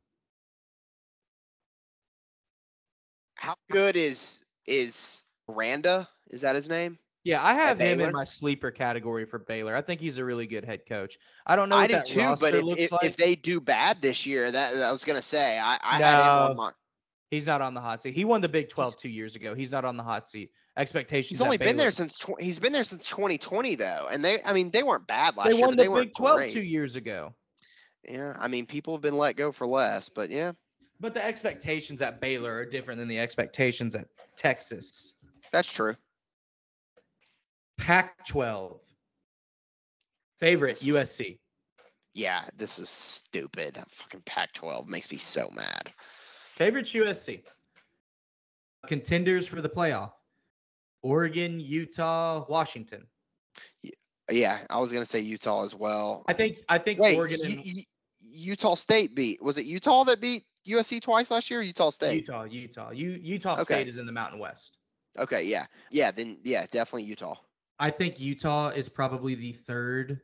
How good is is Randa? Is that his name? Yeah, I have him in my sleeper category for Baylor. I think he's a really good head coach. I don't know I what do that too, but if, looks if, like. if they do bad this year, that I was gonna say, I, I had him on my. He's not on the hot seat. He won the Big 12 two years ago. He's not on the hot seat. Expectations. He's only been there since tw- he's been there since 2020 though, and they, I mean, they weren't bad last year. They year. won the they weren't Big 12 great. two years ago. Yeah, I mean, people have been let go for less, but yeah, But the expectations at Baylor are different than the expectations at Texas. that's true. Pac 12. Favorite USC. Yeah, this is stupid. That fucking Pac-12 makes me so mad. Favorites USC. Contenders for the playoff. Oregon, Utah, Washington. Yeah, I was gonna say Utah as well. I think I think Wait, Oregon and Utah State beat. Was it Utah that beat USC twice last year? Or Utah State. Utah, Utah. U, Utah Okay. State is in the Mountain West. Okay, yeah, yeah, then yeah, definitely Utah. I think Utah is probably the third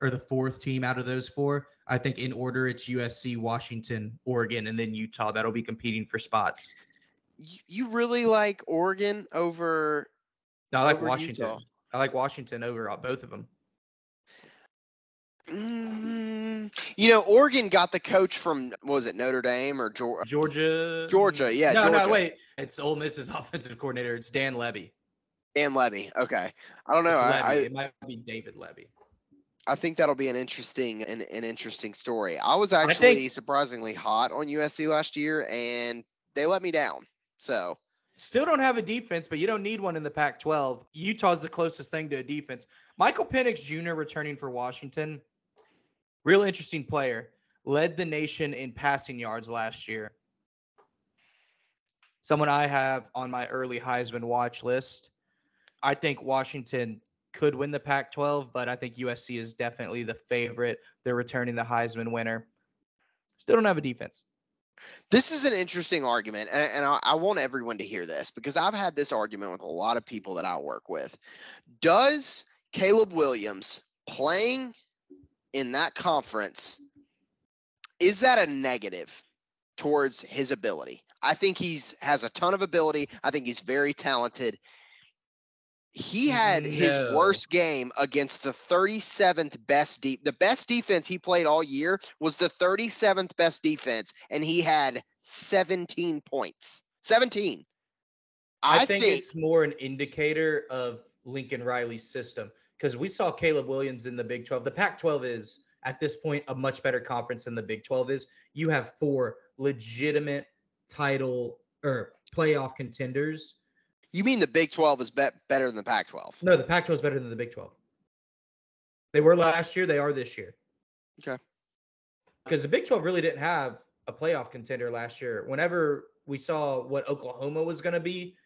or the fourth team out of those four. I think in order it's USC, Washington, Oregon, and then Utah that'll be competing for spots. You, really like Oregon over? No, I like over Washington. Utah? I like Washington over both of them. Mm, you know, Oregon got the coach from what was it Notre Dame or Georgia? Georgia. Georgia, yeah, No, Georgia. no, wait. It's Ole Miss's offensive coordinator. It's Dan Levy. Dan Levy. Okay, I don't know. I, I it might be David Levy. I think that'll be an interesting an, an interesting story. I was think- actually surprisingly hot on USC last year, and they let me down. So Still don't have a defense, but you don't need one in the Pac 12. Utah's the closest thing to a defense. Michael Penix Jr. returning for Washington. Real interesting player. Led the nation in passing yards last year. Someone I have on my early Heisman watch list. I think Washington could win the Pac 12, but I think USC is definitely the favorite. They're returning the Heisman winner. Still don't have a defense. this is an interesting argument, and, and I, I want everyone to hear this because I've had this argument with a lot of people that I work with. Does Caleb Williams playing in that conference is that a negative towards his ability? I think he's has a ton of ability. I think he's very talented. He had mm-hmm. his worst game against the 37th best deep. The best defense he played all year was the 37th best defense, and he had 17 points. 17. I, I, think, think, it's more an indicator of Lincoln Riley's system because we saw Caleb Williams in the Big 12. The Pac 12 is at this point a much better conference than the Big 12 is. You have four legitimate title or playoff contenders. You mean the Big 12 is bet better than the Pac 12. No, the Pac 12 is better than the Big 12. They were last year, they are this year. Okay. Because the Big 12 really didn't have a playoff contender last year. Whenever we saw what Oklahoma was going to be,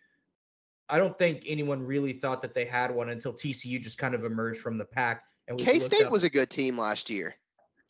I don't think anyone really thought that they had one until TCU just kind of emerged from the pack. And K State was a good team last year.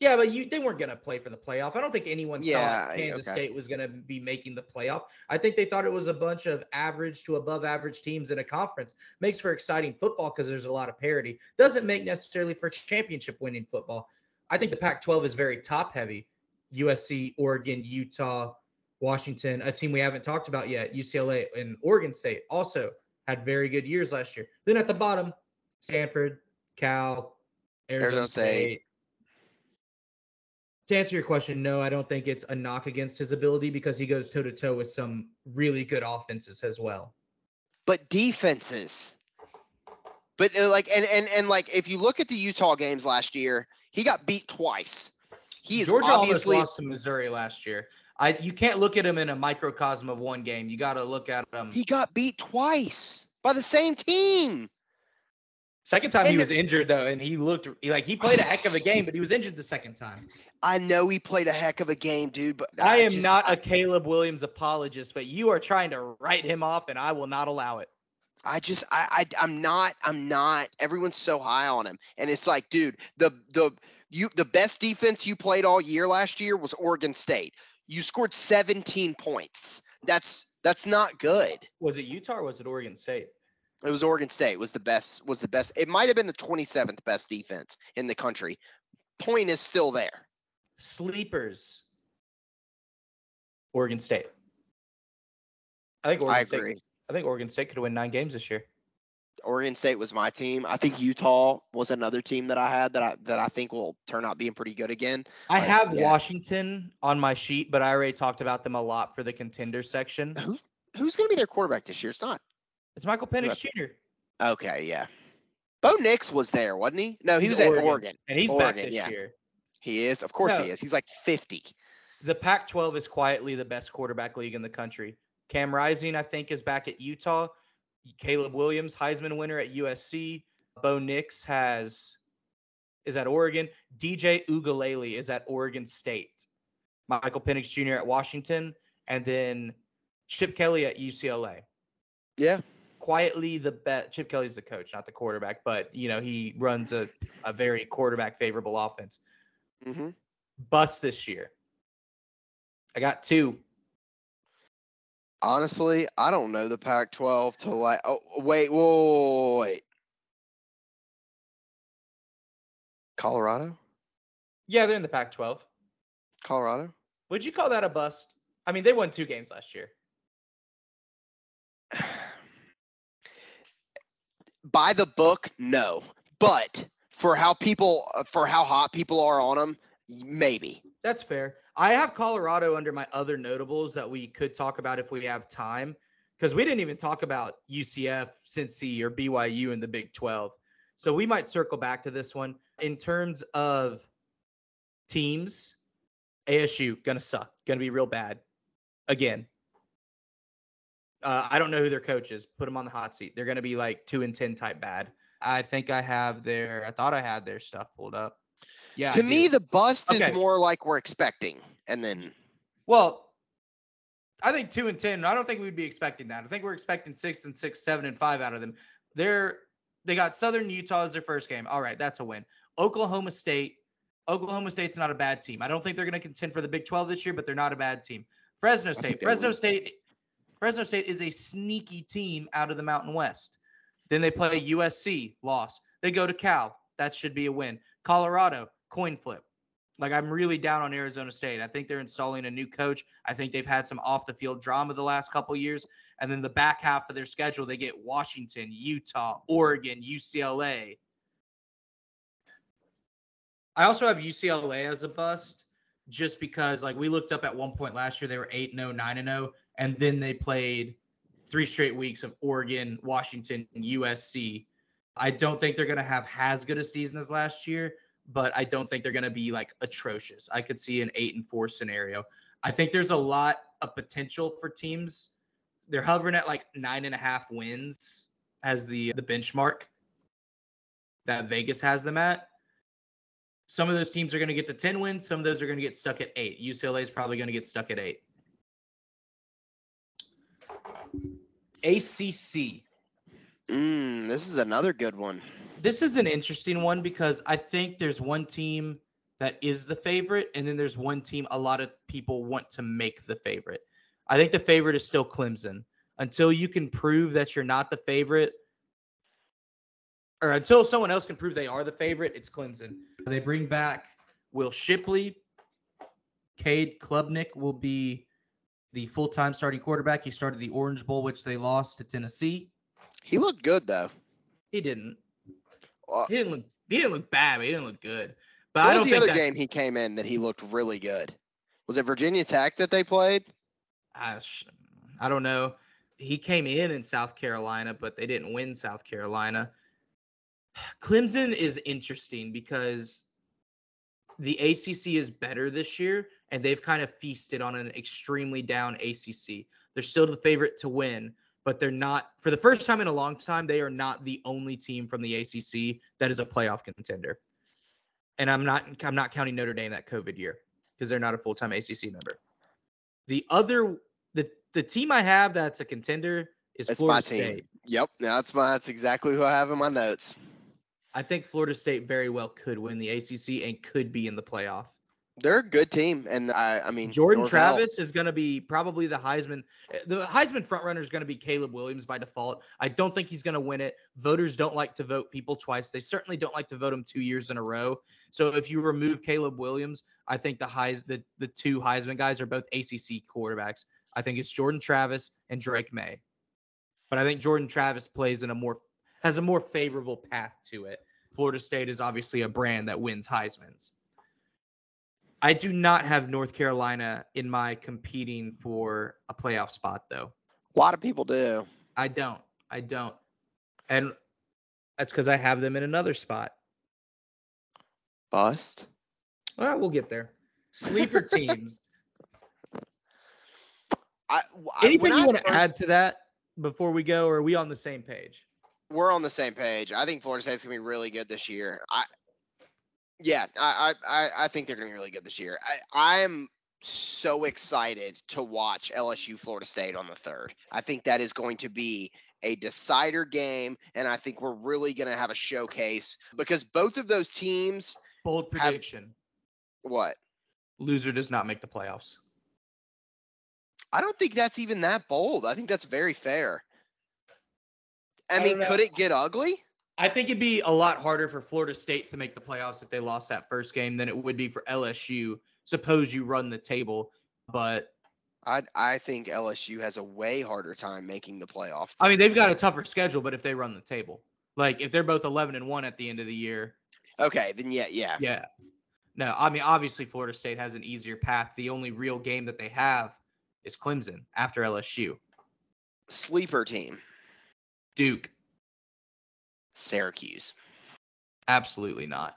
Yeah, but you they weren't going to play for the playoff. I don't think anyone Yeah, thought Kansas okay. State was going to be making the playoff. I think they thought it was a bunch of average to above average teams in a conference. Makes for exciting football because there's a lot of parity. Doesn't make necessarily for championship winning football. I think the Pac-12 is very top heavy. USC, Oregon, Utah, Washington, a team we haven't talked about yet, UCLA and Oregon State also had very good years last year. Then at the bottom, Stanford, Cal, Arizona, Arizona State. State. To answer your question, no, I don't think it's a knock against his ability because he goes toe to toe with some really good offenses as well. but defenses. But uh, like and and and like if you look at the Utah games last year, he got beat twice. He is Georgia obviously lost to Missouri last year. I you can't look at him in a microcosm of one game. You got to look at him. he got beat twice by the same team. Second time he was injured though, and he looked like he played a heck of a game, but he was injured the second time. I know he played a heck of a game, dude, but I am just- not I, a Caleb Williams apologist, but you are trying to write him off, and I will not allow it. I just I, I I'm not I'm not everyone's so high on him. And it's like, dude, the the you the best defense you played all year last year was Oregon State. You scored 17 points. That's that's not good. Was it Utah or was it Oregon State? It was Oregon State was the best was the best. It might have been the 27th best defense in the country. Point is still there. Sleepers. Oregon State. I think Oregon I State. agree. I think Oregon State could win nine games this year. Oregon State was my team. I think Utah was another team that I had that I that I think will turn out being pretty good again. I But, have yeah. Washington on my sheet, but I already talked about them a lot for the contender section. Who who's going to be their quarterback this year? It's not. It's Michael Penix Jr. Okay, yeah. Bo Nix was there, wasn't he? No, he He's was at Oregon. Oregon. and he's back Oregon, this yeah. year. He is. Of course No. he is. He's like 50. The Pac-12 is quietly the best quarterback league in the country. Cam Rising, I think, is back at Utah. Caleb Williams, Heisman winner at USC. Bo Nix has is at Oregon. DJ Uiagalelei is at Oregon State. Michael Penix Jr. at Washington, and then Chip Kelly at UCLA. Yeah. quietly the best. Chip Kelly's the coach, not the quarterback, but you know he runs a, a very quarterback favorable offense. Hmm Bust this year. I got two. Honestly, I don't know the Pac-12 to like. Oh, wait, whoa, wait. Colorado, Yeah, they're in the Pac-12. Colorado. Would you call that a bust? I mean, they won two games last year. By the book, no. But for how people, uh, for how hot people are on them, maybe. That's fair. I have Colorado under my other notables that we could talk about if we have time, because we didn't even talk about UCF, Cincy, or BYU in the Big 12. So we might circle back to this one. In terms of teams, ASU gonna suck, gonna be real bad. Again, uh, I don't know who their coach is. Put them on the hot seat. They're gonna be like two and ten type bad. I think I have their. I thought I had their stuff pulled up. Yeah. to I me, do. the bust Okay. is more like we're expecting, and then Well, I think two and ten. I don't think we'd be expecting that. I think we're expecting six and six, seven and five out of them. They're they got Southern Utah as their first game. All right, that's a win. Oklahoma State. Oklahoma State's not a bad team. I don't think they're going to contend for the Big 12 this year, but they're not a bad team. Fresno State. Fresno. State. Fresno State is a sneaky team out of the Mountain West. Then they play USC, loss. They go to Cal. That should be a win. Colorado, coin flip. Like I'm really down on Arizona State. I think they're installing a new coach. I think they've had some off the field drama the last couple years. And then the back half of their schedule, they get Washington, Utah, Oregon, UCLA. I also have UCLA as a bust just because like we looked up at one point last year they were 8 0 9 0 and then they played three straight weeks of Oregon, Washington, and USC. I don't think they're going to have as good a season as last year, but I don't think they're going to be like atrocious. I could see an 8 and 4 scenario. I think there's a lot of potential for teams. They're hovering at like nine and a half wins as the the benchmark that Vegas has them at. Some of those teams are going to get to 10 wins. Some of those are going to get stuck at eight. UCLA is probably going to get stuck at eight. ACC. mm, this is another good one. This is an interesting one because I think there's one team that is the favorite, and then there's one team a lot of people want to make the favorite. I think the favorite is still Clemson. Until you can prove that you're not the favorite, or until someone else can prove they are the favorite, it's Clemson. They bring back Will Shipley. Cade Klubnik will be the full-time starting quarterback. He started the Orange Bowl, which they lost to Tennessee. He looked good though. He didn't. Uh, He didn't look. He didn't look bad. But he didn't look good. But what I don't was the think other that, game he came in that he looked really good? Was it Virginia Tech that they played? I, I don't know. He came in in South Carolina, but they didn't win South Carolina. Clemson is interesting because the ACC is better this year, and they've kind of feasted on an extremely down ACC. They're still the favorite to win, but they're not. For the first time in a long time, they are not the only team from the ACC that is a playoff contender. and I'm not I'm not counting Notre Dame that COVID year because they're not a full time ACC member. The other the the team I have that's a contender is That's Florida my team. State. Yep, that's my that's exactly who I have in my notes. I think Florida State very well could win the ACC and could be in the playoff. They're a good team, and I I mean Jordan Norvell- Travis is going to be probably the Heisman. The Heisman frontrunner is going to be Caleb Williams by default. I don't think he's going to win it. Voters don't like to vote people twice. They certainly don't like to vote him two years in a row. So if you remove Caleb Williams, I think the Heis the the two Heisman guys are both ACC quarterbacks. I think it's Jordan Travis and Drake Maye. But I think Jordan Travis plays in a more has a more favorable path to it. Florida State is obviously a brand that wins Heisman's. I do not have North Carolina in my competing for a playoff spot though. A lot of people do. I don't. I don't. And that's because I have them in another spot. Bust. Well, we'll get there. Sleeper teams. I, I- Anything you want to add to that before we go, or are we on the same page? We're on the same page. I think Florida State's gonna be really good this year. I, yeah, I I I- think they're gonna be really good this year. I I am so excited to watch LSU Florida State on the third. I think that is going to be a decider game, and I think we're really gonna have a showcase because both of those teams. Bold Have- prediction. What? Loser does not make the playoffs. I don't think that's even that bold. I think that's very fair. I, I mean, could it get ugly? I think it'd be a lot harder for Florida State to make the playoffs if they lost that first game than it would be for LSU. Suppose you run the table, but I I think LSU has a way harder time making the playoff. I mean they've got a tougher schedule. But if they run the table, like if they're both eleven and one at the end of the year, Okay, then yeah, yeah. yeah. No, I mean obviously Florida State has an easier path. The only real game that they have is Clemson after LSU. Sleeper team, Duke, Syracuse. absolutely not.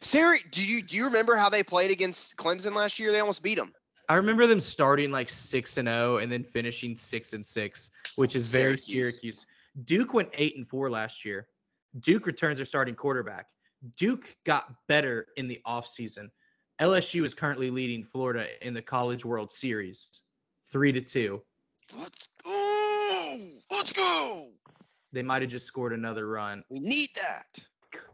Sarah, do you do you remember how they played against Clemson last year? They almost beat them. I remember them starting like six and zero and then finishing six and six, which is very Syracuse. Syracuse. Duke went eight and four last year. Duke returns their starting quarterback. Duke got better in the offseason. LSU is currently leading Florida in the College World Series, three to two. Let's go! Let's go! They might have just scored another run. We need that.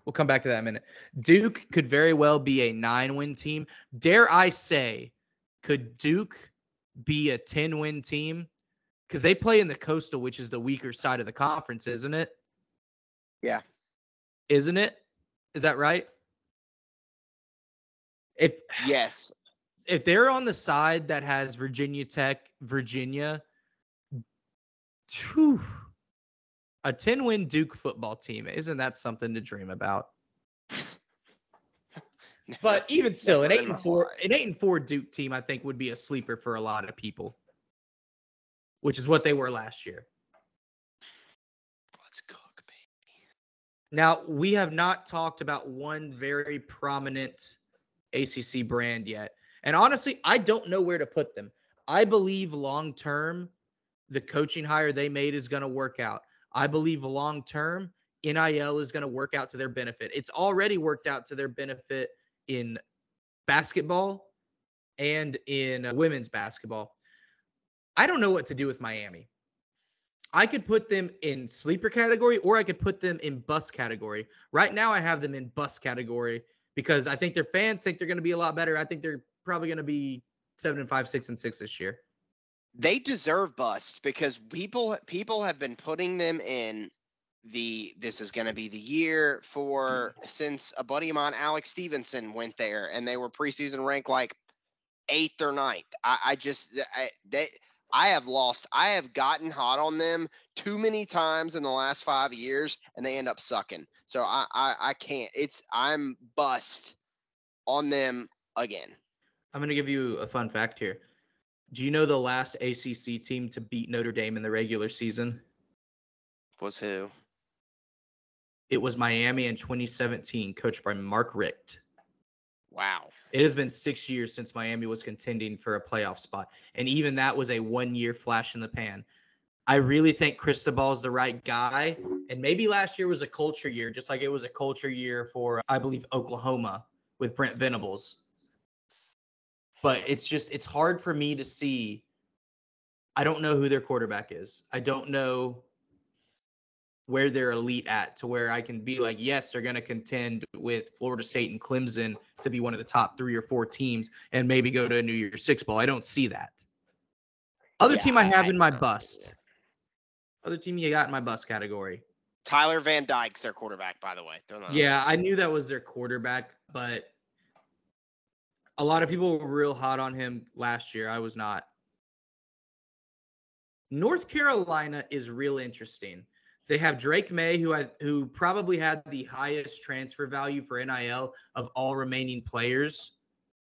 We'll come back to that in a minute. Duke could very well be a nine win team. Dare I say, could Duke be a 10 win team? Because they play in the coastal, which is the weaker side of the conference, isn't it? Yeah. Isn't it? Is that right? If Yes. if they're on the side that has Virginia Tech, Virginia, phew, a 10 win Duke football team, isn't that something to dream about? But even still, an eight and four, life. an eight and four Duke team, I think would be a sleeper for a lot of people, which is what they were last year. Let's cook, baby. Now we have not talked about one very prominent ACC brand yet, and honestly, I don't know where to put them. I believe long term, the coaching hire they made is going to work out. I believe long term, NIL is going to work out to their benefit. It's already worked out to their benefit in basketball and in uh, women's basketball. I don't know what to do with Miami. I could put them in sleeper category or I could put them in bus category. Right now, I have them in bus category because I think their fans think they're going to be a lot better. I think they're probably going to be seven and five, six and six this year. They deserve bust because people people have been putting them in the this is going to be the year for since a buddy of mine Alex Stevenson went there and they were preseason ranked like eighth or ninth. I, I just I, they I have lost. I have gotten hot on them too many times in the last five years, and they end up sucking. So I I, I can't. It's I'm bust on them again. I'm going to give you a fun fact here. Do you know the last ACC team to beat Notre Dame in the regular season? Was who? It was Miami in 2017, coached by Mark Richt. Wow. It has been six years since Miami was contending for a playoff spot. And even that was a one year flash in the pan. I really think Cristobal is the right guy. And maybe last year was a culture year, just like it was a culture year for, I believe, Oklahoma with Brent Venables. But it's just it's hard for me to see. I don't know who their quarterback is. I don't know where they're elite at to where I can be like, yes, they're going to contend with Florida State and Clemson to be one of the top three or four teams and maybe go to a New Year's Six bowl. I don't see that. Other Yeah, team I have I in my bust. Other team you got in my bust category. Tyler Van Dyke's their quarterback, by the way. Throw Yeah, I knew that was their quarterback, but a lot of people were real hot on him last year. I was not. North Carolina is real interesting. They have Drake Maye, who I who probably had the highest transfer value for NIL of all remaining players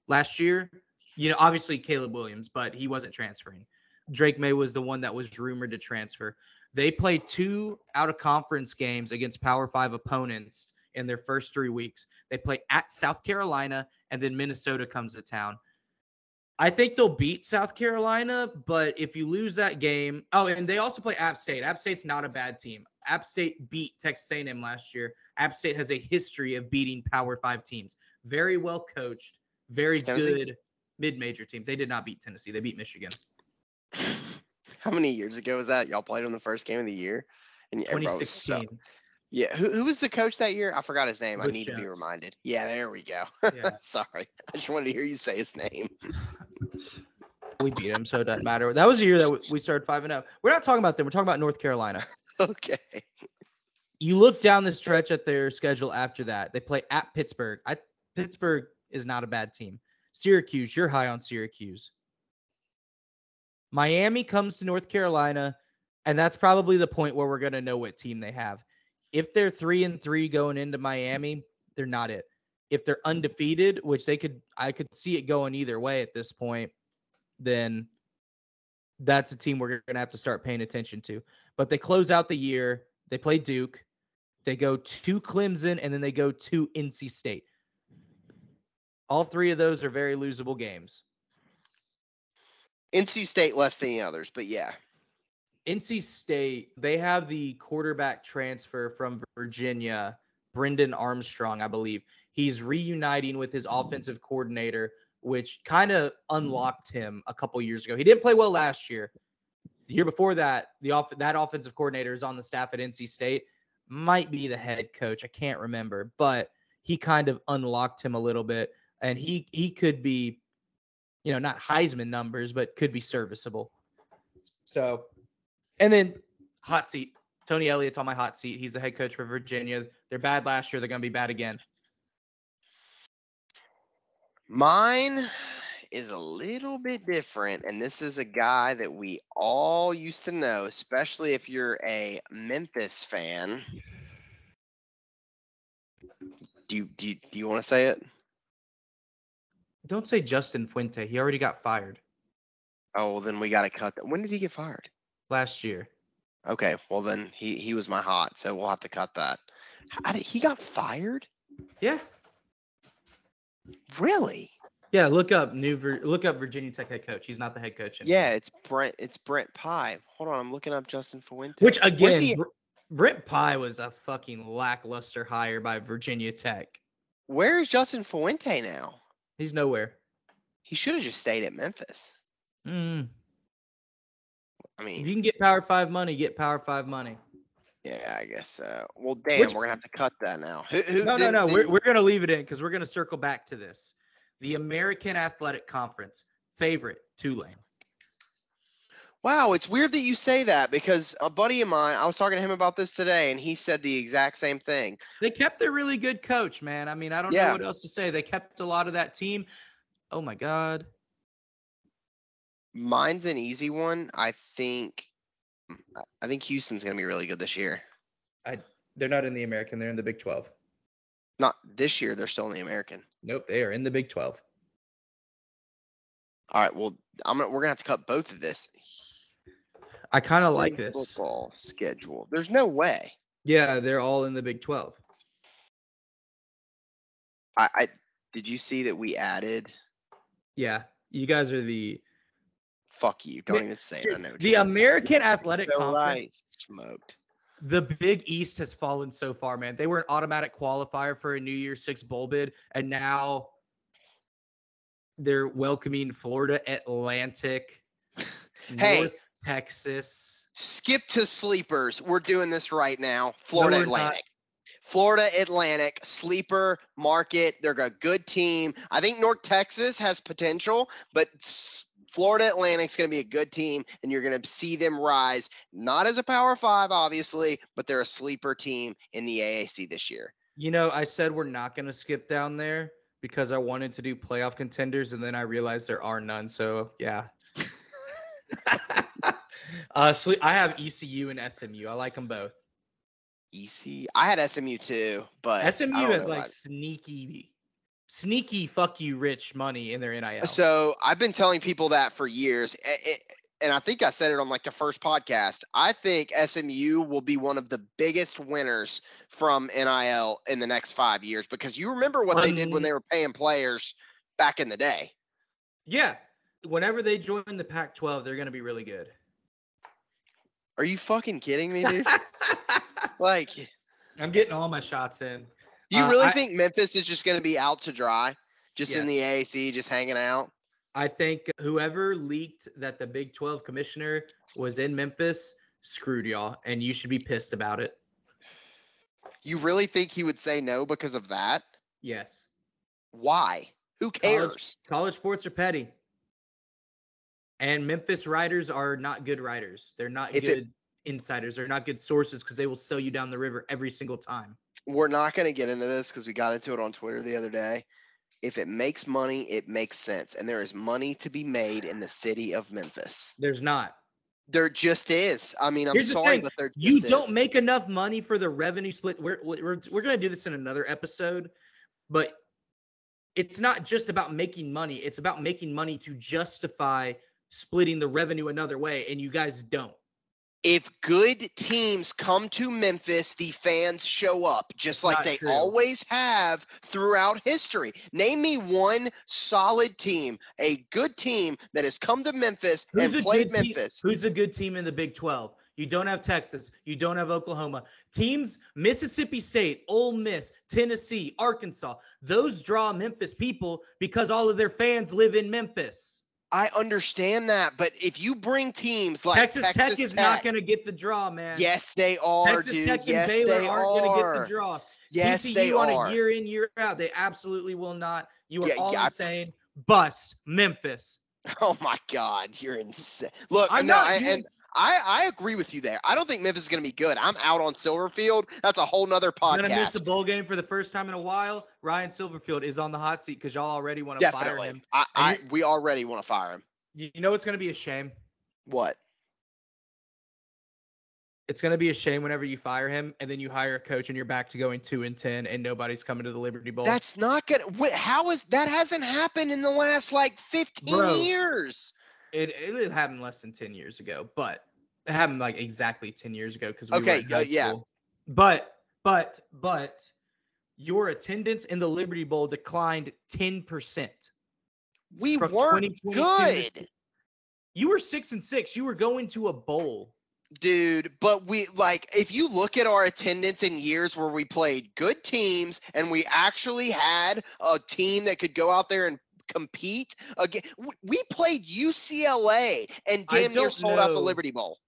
last year. You know, obviously Caleb Williams, but he wasn't transferring. Drake Maye was the one that was rumored to transfer. They played two out of conference games against Power Five opponents in their first three weeks. They play at South Carolina and then Minnesota comes to town. I think they'll beat South Carolina, but if you lose that game, oh, and they also play App State. App State's not a bad team. App State beat Texas A&M last year. App State has a history of beating Power Five teams. Very well coached, very Tennessee? good mid-major team. They did not beat Tennessee. They beat Michigan. How many years ago was that? Y'all played on the first game of the year? And everybody was so- 2016. Yeah. Who, who was the coach that year? I forgot his name. I need to be reminded. Yeah, there we go. Yeah. Sorry. I just wanted to hear you say his name. We beat him, so it doesn't matter. That was the year that we- we started five and zero. We're not talking about them. We're talking about North Carolina. Okay. You look down the stretch at their schedule after that. They play at Pittsburgh. I, Pittsburgh is not a bad team. Syracuse, you're high on Syracuse. Miami comes to North Carolina, and that's probably the point where we're going to know what team they have. If they're three and three going into Miami, they're not it. If they're undefeated, which they could, I could see it going either way at this point, then that's a team we're going to have to start paying attention to. But they close out the year. They play Duke. They go to Clemson, and then they go to NC State. All three of those are very losable games. NC State less than the others, but yeah. NC State, they have the quarterback transfer from Virginia, Brennan Armstrong, I believe. He's reuniting with his offensive coordinator, which kind of unlocked him a couple years ago. He didn't play well last year. The year before that, the off- that offensive coordinator is on the staff at NC State, might be the head coach. I can't remember, but he kind of unlocked him a little bit, and he he could be, you know, not Heisman numbers, but could be serviceable. So and then hot seat. Tony Elliott's on my hot seat. He's the head coach for Virginia. They're bad last year. They're going to be bad again. Mine is a little bit different, and this is a guy that we all used to know, especially if you're a Memphis fan. Do you do you, do you want to say it? Don't say Justin Fuente. He already got fired Oh, well, then we got to cut that. When did he get fired? Last year. Okay, well then he he was my hot, so we'll have to cut that. Did, he got fired? Yeah. Really? Yeah. Look up new. Look up Virginia Tech head coach. He's not the head coach. anymore. Yeah, it's Brent. It's Brent Pry. Hold on, I'm looking up Justin Fuente. Which again, he- Br- Brent Pry was a fucking lackluster hire by Virginia Tech. Where is Justin Fuente now? He's nowhere. He should have just stayed at Memphis. Mm. I If you can get Power Five money, get Power Five money. yeah, I guess so. Well, damn, Which- we're gonna have to cut that now. Who, who, No, no, no. We're, we're going to leave it in because we're going to circle back to this. The American Athletic Conference favorite Tulane. Wow, it's weird that you say that because a buddy of mine, I was talking to him about this today, and he said the exact same thing. They kept their really good coach, man. I mean, I don't Yeah. know what else to say. They kept a lot of that team. Oh my God. Mine's an easy one. I think, mm, I- I think Houston's gonna be really good this year. I They're not in the American. They're in the Big 12. Not this year. They're still in the American. Nope. They are in the Big 12. All right. Well, I'm gonna we're gonna have to cut both of this. I kind of like this. football schedule. There's no way. Yeah, they're all in the Big 12. I, I did you see that we added? Yeah. You guys are the Fuck you! Don't even say it. I know. the American Athletic So Conference. right, smoked. the Big East has fallen so far, man. They were an automatic qualifier for a New Year's Six bowl bid, and now they're welcoming Florida Atlantic, Hey. North Texas. Skip to sleepers. We're doing this right now. Florida not. Atlantic. Florida Atlantic, sleeper market. They're a good team. I think North Texas has potential, but Florida Atlantic's going to be a good team, and you're going to see them rise. Not as a Power Five, obviously, but they're a sleeper team in the AAC this year. You know, I said we're not going to skip down there because I wanted to do playoff contenders, and then I realized there are none. So yeah. uh, so I have ECU and SMU. I like them both. EC. I had SMU too, but SMU know like sneaky, sneaky fuck you rich money in their NIL. So I've been telling people that for years, and I think I said it on like the first podcast. I think SMU will be one of the biggest winners from NIL in the next five years because you remember what they did when Um, they were paying players back in the day. yeah, whenever they join the Pac-12, they're going to be really good. Are you fucking kidding me, dude? like, I'm getting all my shots in. You Uh, really I- think Memphis is just going to be out to dry, just in the AAC, just hanging out? I think whoever leaked that the Big 12 commissioner was in Memphis screwed y'all, and you should be pissed about it. You really think he would say no because of that? Yes. Why? Who cares? College sports are petty. And Memphis writers are not good writers. They're not If it- good insiders. They're not good sources because they will sell you down the river every single time. We're not going to get into this because we got into it on Twitter the other day. If it makes money, it makes sense. And there is money to be made in the city of Memphis. There's not. There just is. I mean, I'm Here's sorry, thing, but there just You don't make enough money for the revenue split. We're we're we're gonna do this in another episode, but it's not just about making money. It's about making money to justify splitting the revenue another way, and you guys don't. If good teams come to Memphis, the fans show up just like not they true. always have throughout history. Name me one solid team, a good team that has come to Memphis Who's and played good team- Memphis. Who's a good team in the Big 12? You don't have Texas. You don't have Oklahoma. Teams, Mississippi State, Ole Miss, Tennessee, Arkansas, those draw Memphis people because all of their fans live in Memphis. I understand that, but if you bring teams like Texas, Texas, Tech is not going to get the draw, man. Yes, they are, Texas dude. Tech and yes, Baylor aren't going to get the draw. Yes, TCU they on are. a year in, year out. They absolutely will not. You are Yeah, all yeah, I- insane. Bust Memphis. Oh my God, you're insane. Look, I'm no, not. I- and I, I agree with you there. I don't think Memphis is going to be good. I'm out on Silverfield. That's a whole nother I'm gonna miss podcast. a bowl game for the first time in a while. Ryan Silverfield is on the hot seat because y'all already want to fire him. I, I, we already want to fire him. You know it's gonna be a shame? What? It's gonna be a shame whenever you fire him and then you hire a coach and you're back to going two and ten and nobody's coming to the Liberty Bowl. That's not going to. How is that hasn't happened in the last like 15 Bro. years? it. It happened less than ten years ago, but it happened like exactly ten years ago because we Okay, were in uh, yeah. But but but your attendance in the Liberty Bowl declined ten percent. We weren't good. You were six and six. You were going to a bowl. Dude, but we like if you look at our attendance in years where we played good teams and we actually had a team that could go out there and compete again. We played UCLA and damn near sold out the. Liberty Bowl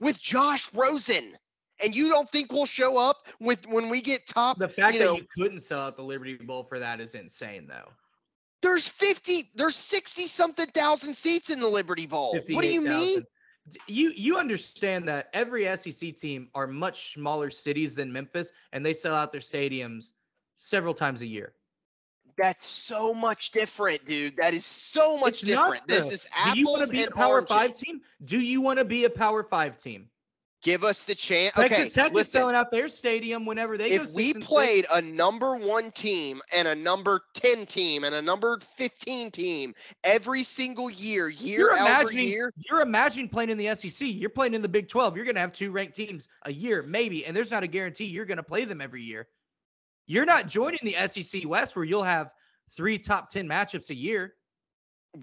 with Josh Rosen. And you don't think we'll show up with when we get top? The fact you that know, you couldn't sell out the Liberty Bowl for that is insane, though. there's 50, there's 60 something thousand seats in the Liberty Bowl. What do you mean? 58,000. D- You you understand that every SEC team are much smaller cities than Memphis, and they sell out their stadiums several times a year. That's so much different, dude. That is so much It's not, different. this is Do you want to be a Power. Five team? Do you want to be a Power Five team? Give us the chance. Okay, Texas Tech is selling out their stadium whenever they go. If we played six. a number one team and a number 10 team and a number 15 team every single year, year you're after year, you're imagining playing in the SEC. You're playing in the Big 12. You're going to have two ranked teams a year, maybe, and there's not a guarantee you're going to play them every year. You're not joining the SEC West where you'll have three top 10 matchups a year.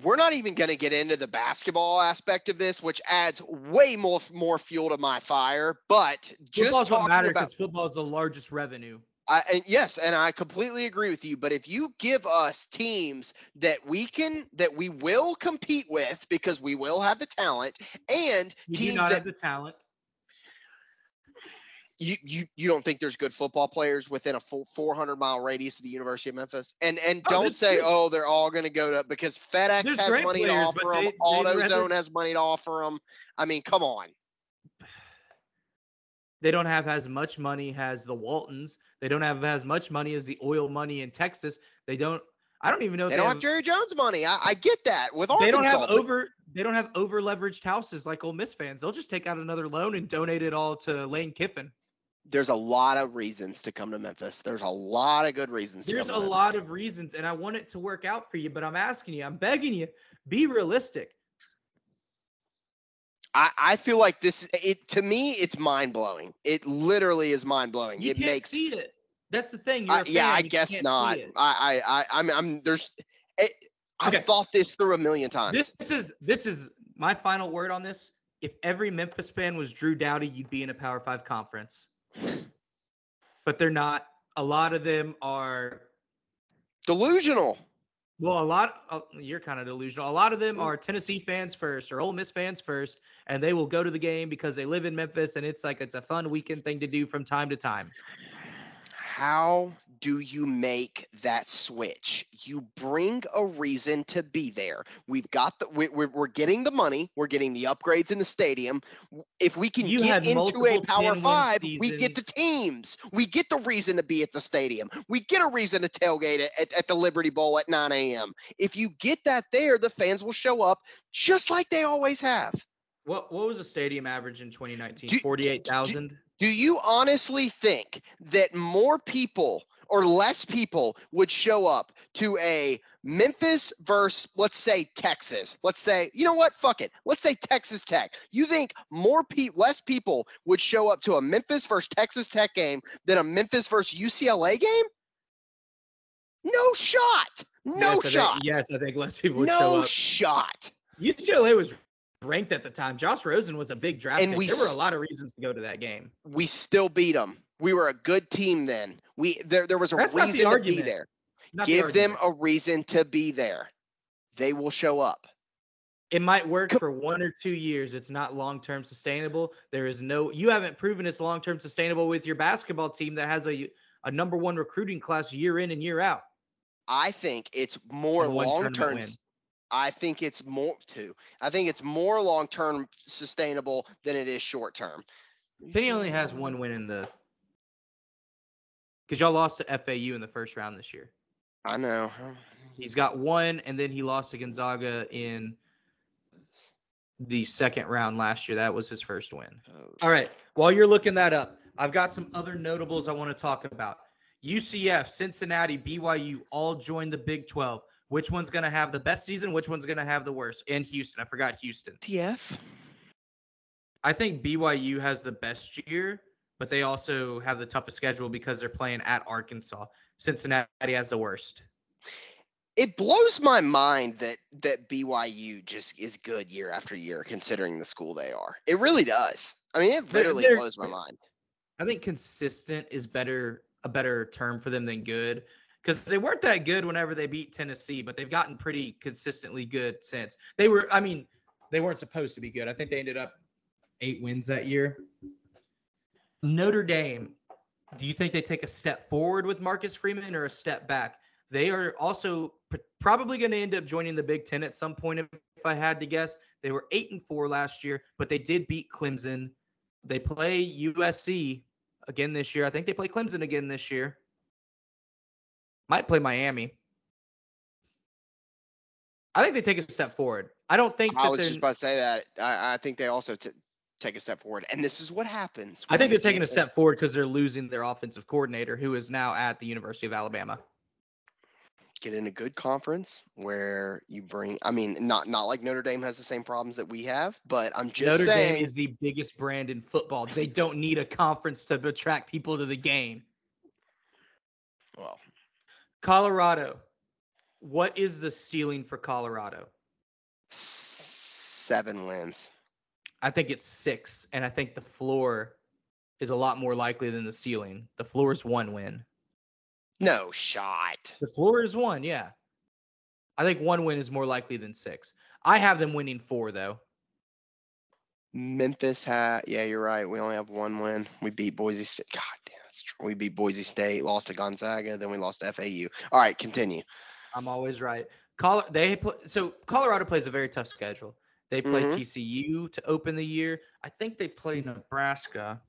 We're not even going to get into the basketball aspect of this, which adds way more more fuel to my fire. But just Football's what talking matter about because football is the largest revenue. I, and yes, and I completely agree with you. But if you give us teams that we can, that we will compete with, because we will have the talent, and You do teams not that have the talent. You, you you don't think there's good football players within a full 400 mile radius of the University of Memphis, and and Oh, don't there's- say, oh, they're all going to go to because FedEx has money to offer them, they- they'd rather- AutoZone has money to offer them. I mean, come on. They don't have as much money as the Waltons. They don't have as much money as the oil money in Texas. They don't. I don't even know. if They don't have Jerry Jones money. I, I get that with They don't have over. They don't have over leveraged houses like Ole Miss fans. They'll just take out another loan and donate it all to Lane Kiffin. There's a lot of reasons to come to Memphis. There's a lot of good reasons. To There's a lot of reasons, and I want it to work out for you. But I'm asking you. I'm begging you. Be realistic. I, I feel like this. It to me, it's mind blowing. It literally is mind blowing. You It can't makes see it. That's the thing. You're I, a yeah, I you guess not. I, I, I, I'm, I'm. There's. It, I've thought this through a million times. This is this is my final word on this. If every Memphis fan was Drew Dowdy, you'd be in a Power Five conference. But they're not. A lot of them are. Delusional. Well, a lot. Uh, you're kind of delusional. A lot of them are Tennessee fans first or Ole Miss fans first, and they will go to the game because they live in Memphis, and it's like it's a fun weekend thing to do from time to time. How do you make that switch? You bring a reason to be there. We've got the. We, we're, we're getting the money. We're getting the upgrades in the stadium. If we can You get into a Power 10-win Five, we get the teams. We get the reason to be at the stadium. We get a reason to tailgate at, at, the Liberty Bowl at 9 a.m. If you get that there, the fans will show up just like they always have. What what was the stadium average in 2019? Do- do- Forty-eight thousand. Do you honestly think that more people or less people would show up to a Memphis versus, let's say, Texas? Let's say, you know what? Fuck it. Let's say Texas Tech. You think more pe- less people would show up to a Memphis versus Texas Tech game than a Memphis versus UCLA game? No shot. No yes, I think- shot. yes, I think less people would show up. no shot. UCLA was ranked at the time. Josh Rosen was a big draft And pick. we there were a lot of reasons to go to that game. We still beat them. We were a good team then. We there, there was a That's reason to be there. Not the give them a reason to be there. They will show up. It might work for one or two years. It's not long term sustainable. There is no. You haven't proven it's long term sustainable with your basketball team that has a a number one recruiting class year in and year out. I think it's more long term. I think it's more too. I think it's more long term sustainable than it is short term. Penny only has one win in the. Because y'all lost to FAU in the first round this year. I know. He's got one, and then he lost to Gonzaga in the second round last year. That was his first win. Oh. All right. While you're looking that up, I've got some other notables I want to talk about. UCF, Cincinnati, BYU all joined the Big 12. Which one's going to have the best season? Which one's going to have the worst? And Houston. I forgot Houston. TF. I think BYU has the best year, but they also have the toughest schedule because they're playing at Arkansas. Cincinnati has the worst. It blows my mind that that BYU just is good year after year, considering the school they are. It really does. I mean, it literally they're- blows my mind. I think consistent is better a better term for them than good because they weren't that good whenever they beat Tennessee, but they've gotten pretty consistently good since. They were, I mean, they weren't supposed to be good. I think they ended up eight wins that year. Notre Dame, do you think they take a step forward with Marcus Freeman or a step back? They are also pr- probably going to end up joining the Big Ten at some point. If, I had to guess, they were eight and four last year, but they did beat Clemson. They play USC again this year. I think they play Clemson again this year. Might play Miami. I think they take a step forward. I don't think I was just about to say that. I, I think they also t- take a step forward, and this is what happens. I think they're taking a step forward because they're losing their offensive coordinator, who is now at the University of Alabama. get in a good conference where you bring i mean not not like notre dame has the same problems that we have but i'm just Notre saying Dame is the biggest brand in football. They don't need a conference to attract people to the game. well Colorado. What is the ceiling for Colorado? seven wins. I think it's six, and I think the floor is a lot more likely than the ceiling. The floor is one win. No shot. The floor is one, yeah. I think one win is more likely than six. I have them winning four though. Memphis had, yeah, you're right. We only have one win. We beat Boise State. God damn, that's true. We beat Boise State, lost to Gonzaga, then we lost to FAU. All right, continue. I'm always right. Col- they so Colorado plays a very tough schedule. They play Mhm. TCU to open the year. I think they play Nebraska.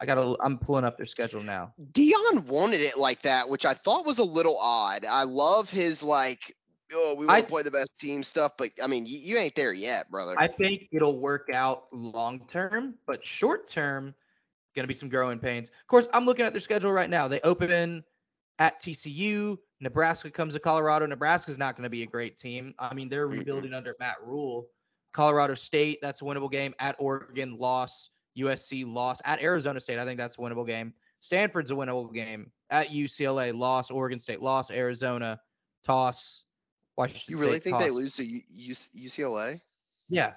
I gotta. I'm pulling up their schedule now. Deion wanted it like that, which I thought was a little odd. I love his like, oh, we want to play the best team stuff, but I mean, you, you ain't there yet, brother. I think it'll work out long term, but short term, gonna be some growing pains. Of course, I'm looking at their schedule right now. They open at TCU. Nebraska comes to Colorado. Nebraska's not going to be a great team. I mean, they're rebuilding under Matt Rhule. Colorado State, that's a winnable game. At Oregon, loss. USC, loss. At Arizona State, I think that's a winnable game. Stanford's a winnable game. At UCLA, loss. Oregon State, loss. Arizona, toss. Washington you really State, think they lose to U- U- UCLA? Yeah.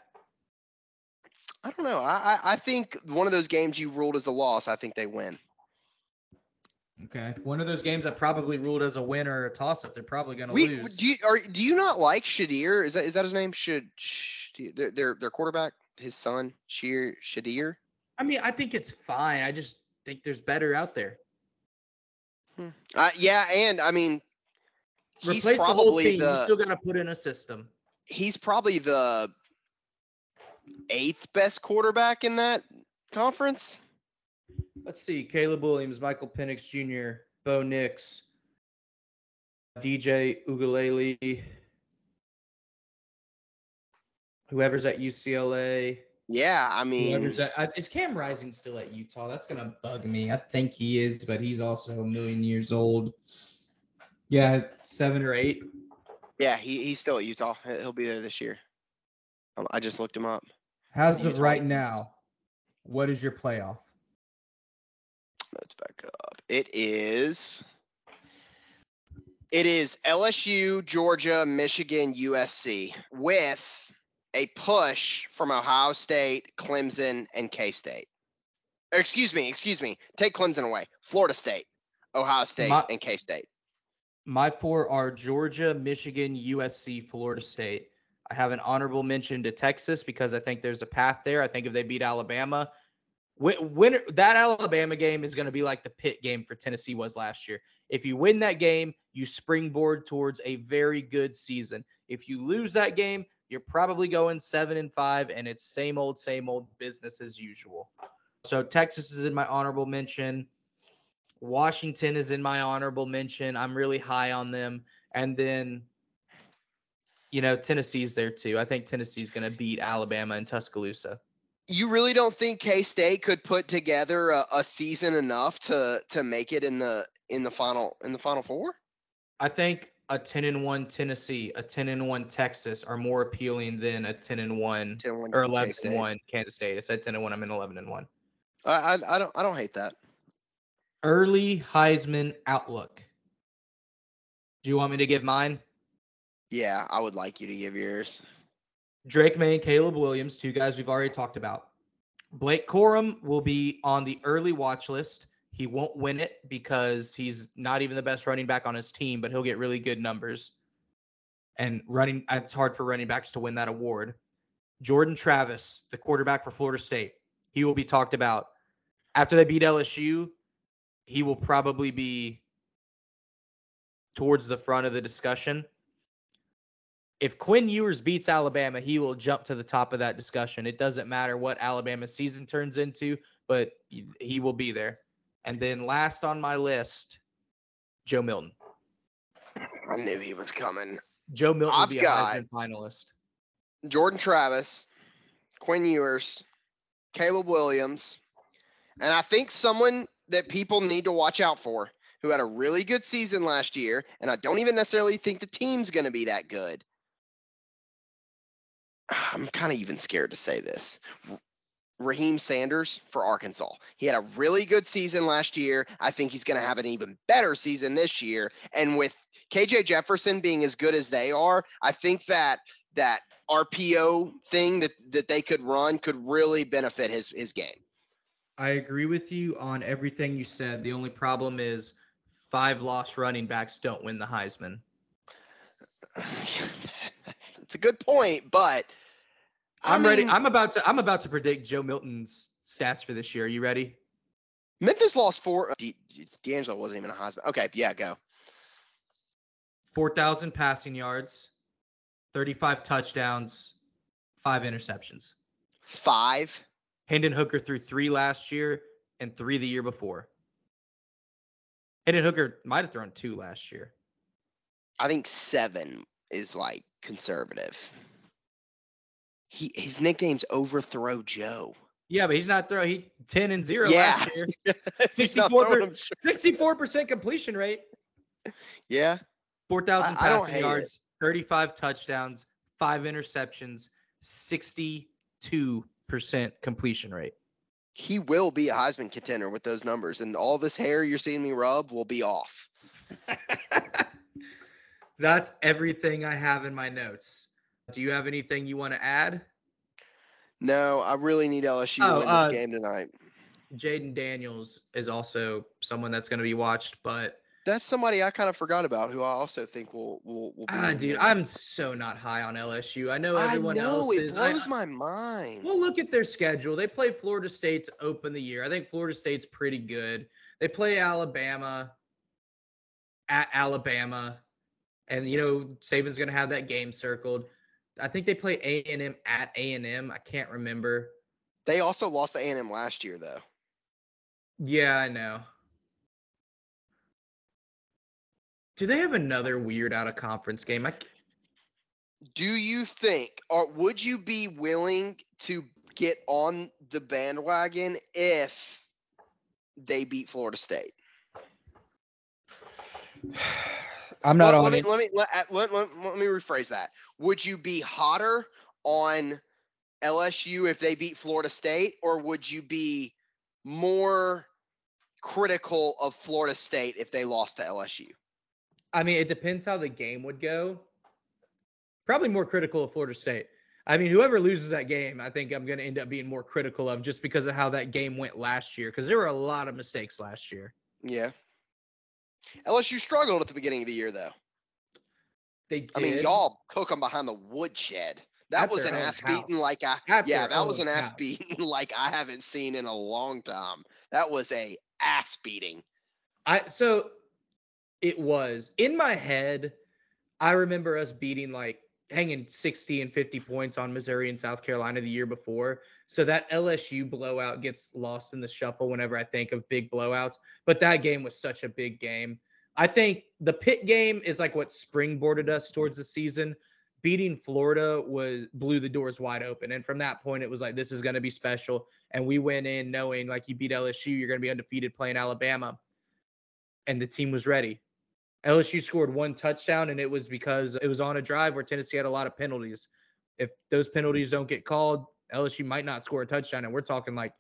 I don't know. I, I I think one of those games you ruled as a loss. I think they win. Okay. One of those games that probably ruled as a win or a toss up. They're probably going to lose. do you are do you not like Shedeur? Is that is that his name? Should their their their quarterback, his son, Sheer Shedeur? I mean, I think it's fine. I just think there's better out there. Uh, yeah, and I mean, he's Replace the whole probably team. You the still got to put in a system. he's probably the eighth best quarterback in that conference. Let's see. Caleb Williams, Michael Penix Jr., Bo Nix, DJ Uiagalelei, whoever's at UCLA. Yeah, I mean, at, is Cam Rising still at Utah? That's gonna bug me. I think he is, but he's also a million years old. Yeah, seven or eight. yeah, he, he's still at Utah. He- He'll be there this year. Um, I just looked him up. As Utah of right now, what is your playoff? Let's back up. It is. It is LSU, Georgia, Michigan, USC with a push from Ohio State, Clemson, and K State. Excuse me, excuse me. Take Clemson away. Florida State, Ohio State, My- and K State. My four are Georgia, Michigan, USC, Florida State. I have an honorable mention to Texas because I think there's a path there. I think if they beat Alabama, win, win that Alabama game is going to be like the Pitt game for Tennessee was last year. If you win that game, you springboard towards a very good season. If you lose that game, you're probably going seven and five, and it's same old, same old business as usual. So Texas is in my honorable mention. Washington is in my honorable mention. I'm really high on them. And then, you know, Tennessee's there too. I think Tennessee's going to beat Alabama in Tuscaloosa. You really don't think K State could put together a, a season enough to to make it in the in the final in the final four? I think a 10 and 1 Tennessee, a 10 and 1 Texas are more appealing than a 10 and 1 10 win or 11 K-State. and 1 Kansas State. I said 10 and 1. I'm in 11 and 1. I, I I don't I don't hate that. Early Heisman outlook. Do you want me to give mine? Yeah, I would like you to give yours. Drake Maye Caleb Williams, two guys we've already talked about. Blake Corum will be on the early watch list. He won't win it because he's not even the best running back on his team, but he'll get really good numbers. And running, it's hard for running backs to win that award. Jordan Travis, the quarterback for Florida State, he will be talked about. After they beat LSU, he will probably be towards the front of the discussion if Quinn Ewers beats Alabama, he will jump to the top of that discussion. It doesn't matter what Alabama's season turns into, but he- will be there. And then last on my list, Joe Milton. I knew he was coming. Joe Milton will I've be a Heisman finalist. Jordan Travis, Quinn Ewers, Caleb Williams, and I think someone that people need to watch out for who had a really good season last year, and I don't even necessarily think the team's going to be that good. I'm kind of even scared to say this. Raheim Sanders for Arkansas. He had a really good season last year. I think he's going to have an even better season this year. And with KJ Jefferson being as good as they are, I think that that RPO thing that that they could run could really benefit his his game. I agree with you on everything you said. The only problem is five lost running backs don't win the Heisman. it's a good point, but I am ready. I'm about to I'm about to predict Joe Milton's stats for this year. Are you ready? Memphis lost four. Uh, D'Angelo wasn't even a husband. Okay, yeah, go. 4,000 passing yards, 35 touchdowns, five interceptions. Five? Hendon Hooker threw three last year and three the year before. Hendon Hooker might have thrown two last year. I think seven is like conservative. He his nickname's Overthrow Joe. Yeah, but he's not throwing. He ten and zero yeah. last year. 64 percent completion rate. Yeah, four thousand passing yards, thirty five touchdowns, five interceptions, sixty two percent completion rate. He will be a Heisman contender with those numbers, and all this hair you're seeing me rub will be off. That's everything I have in my notes. Do you have anything you want to add? No, I really need LSU oh, to win uh, this game tonight. Jayden Daniels is also someone that's going to be watched, but that's somebody I kind of forgot about who I also think will will, will be. Ah, dude, I'm so not high on LSU. I know everyone I know, else it is. It blows I, my mind. Well, look at their schedule. They play Florida State to open the year. I think Florida State's pretty good. They play Alabama at Alabama, and you know Saban's going to have that game circled. I think they play A and M at A and M. I can't remember. They also lost to A and M last year, though. Yeah, I know. Do they have another weird out of conference game? I... Do you think, or would you be willing to get on the bandwagon if they beat Florida State? I'm not well, on let it. Me, let me let, uh, let, let, let me rephrase that. Would you be hotter on LSU if they beat Florida State, or would you be more critical of Florida State if they lost to LSU? I mean, it depends how the game would go. Probably more critical of Florida State. I mean, whoever loses that game, I think I'm going to end up being more critical of just because of how that game went last year. Because there were a lot of mistakes last year. Yeah. LSU struggled at the beginning of the year, though. They did. I mean, y'all cook them behind the woodshed. That was an ass house. beating like I At yeah, that was an ass beating like I haven't seen in a long time. That was a ass beating. I so it was in my head. I remember us beating like hanging 60 and 50 points on Missouri and South Carolina the year before. So that LSU blowout gets lost in the shuffle whenever I think of big blowouts. But that game was such a big game. I think the Pitt game is like what springboarded us towards the season. Beating Florida was blew the doors wide open. And from that point, it was like, this is going to be special. And we went in knowing like you beat LSU, you're going to be undefeated playing Alabama. And the team was ready. LSU scored one touchdown, and it was because it was on a drive where Tennessee had a lot of penalties. If those penalties don't get called, LSU might not score a touchdown. And we're talking like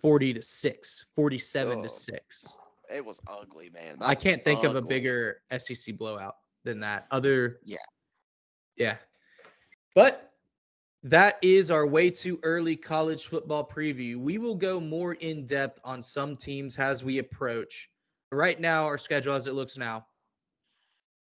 40 to 6, 47 oh, to 6. It was ugly, man. That I can't think ugly. of a bigger SEC blowout than that. Other Yeah. Yeah. But that is our way too early college football preview. We will go more in depth on some teams as we approach right now, our schedule as it looks now,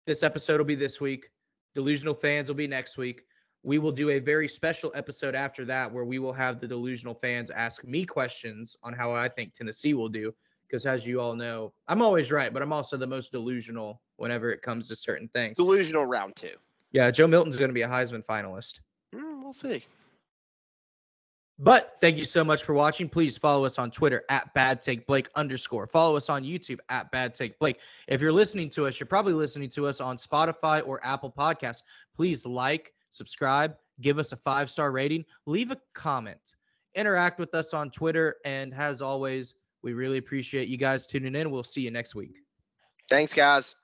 this episode will be this week. Delusional fans will be next week. We will do a very special episode after that where we will have the delusional fans ask me questions on how I think Tennessee will do. Because as you all know, I'm always right, but I'm also the most delusional whenever it comes to certain things. Delusional round two. Yeah, Joe Milton's going to be a Heisman finalist. Mm, we'll see. But thank you so much for watching. Please follow us on Twitter at Bad Take Blake underscore. Follow us on YouTube at Bad Take Blake. If you're listening to us, you're probably listening to us on Spotify or Apple Podcasts. Please like, subscribe, give us a five star rating, leave a comment, interact with us on Twitter. And as always, we really appreciate you guys tuning in. We'll see you next week. Thanks, guys.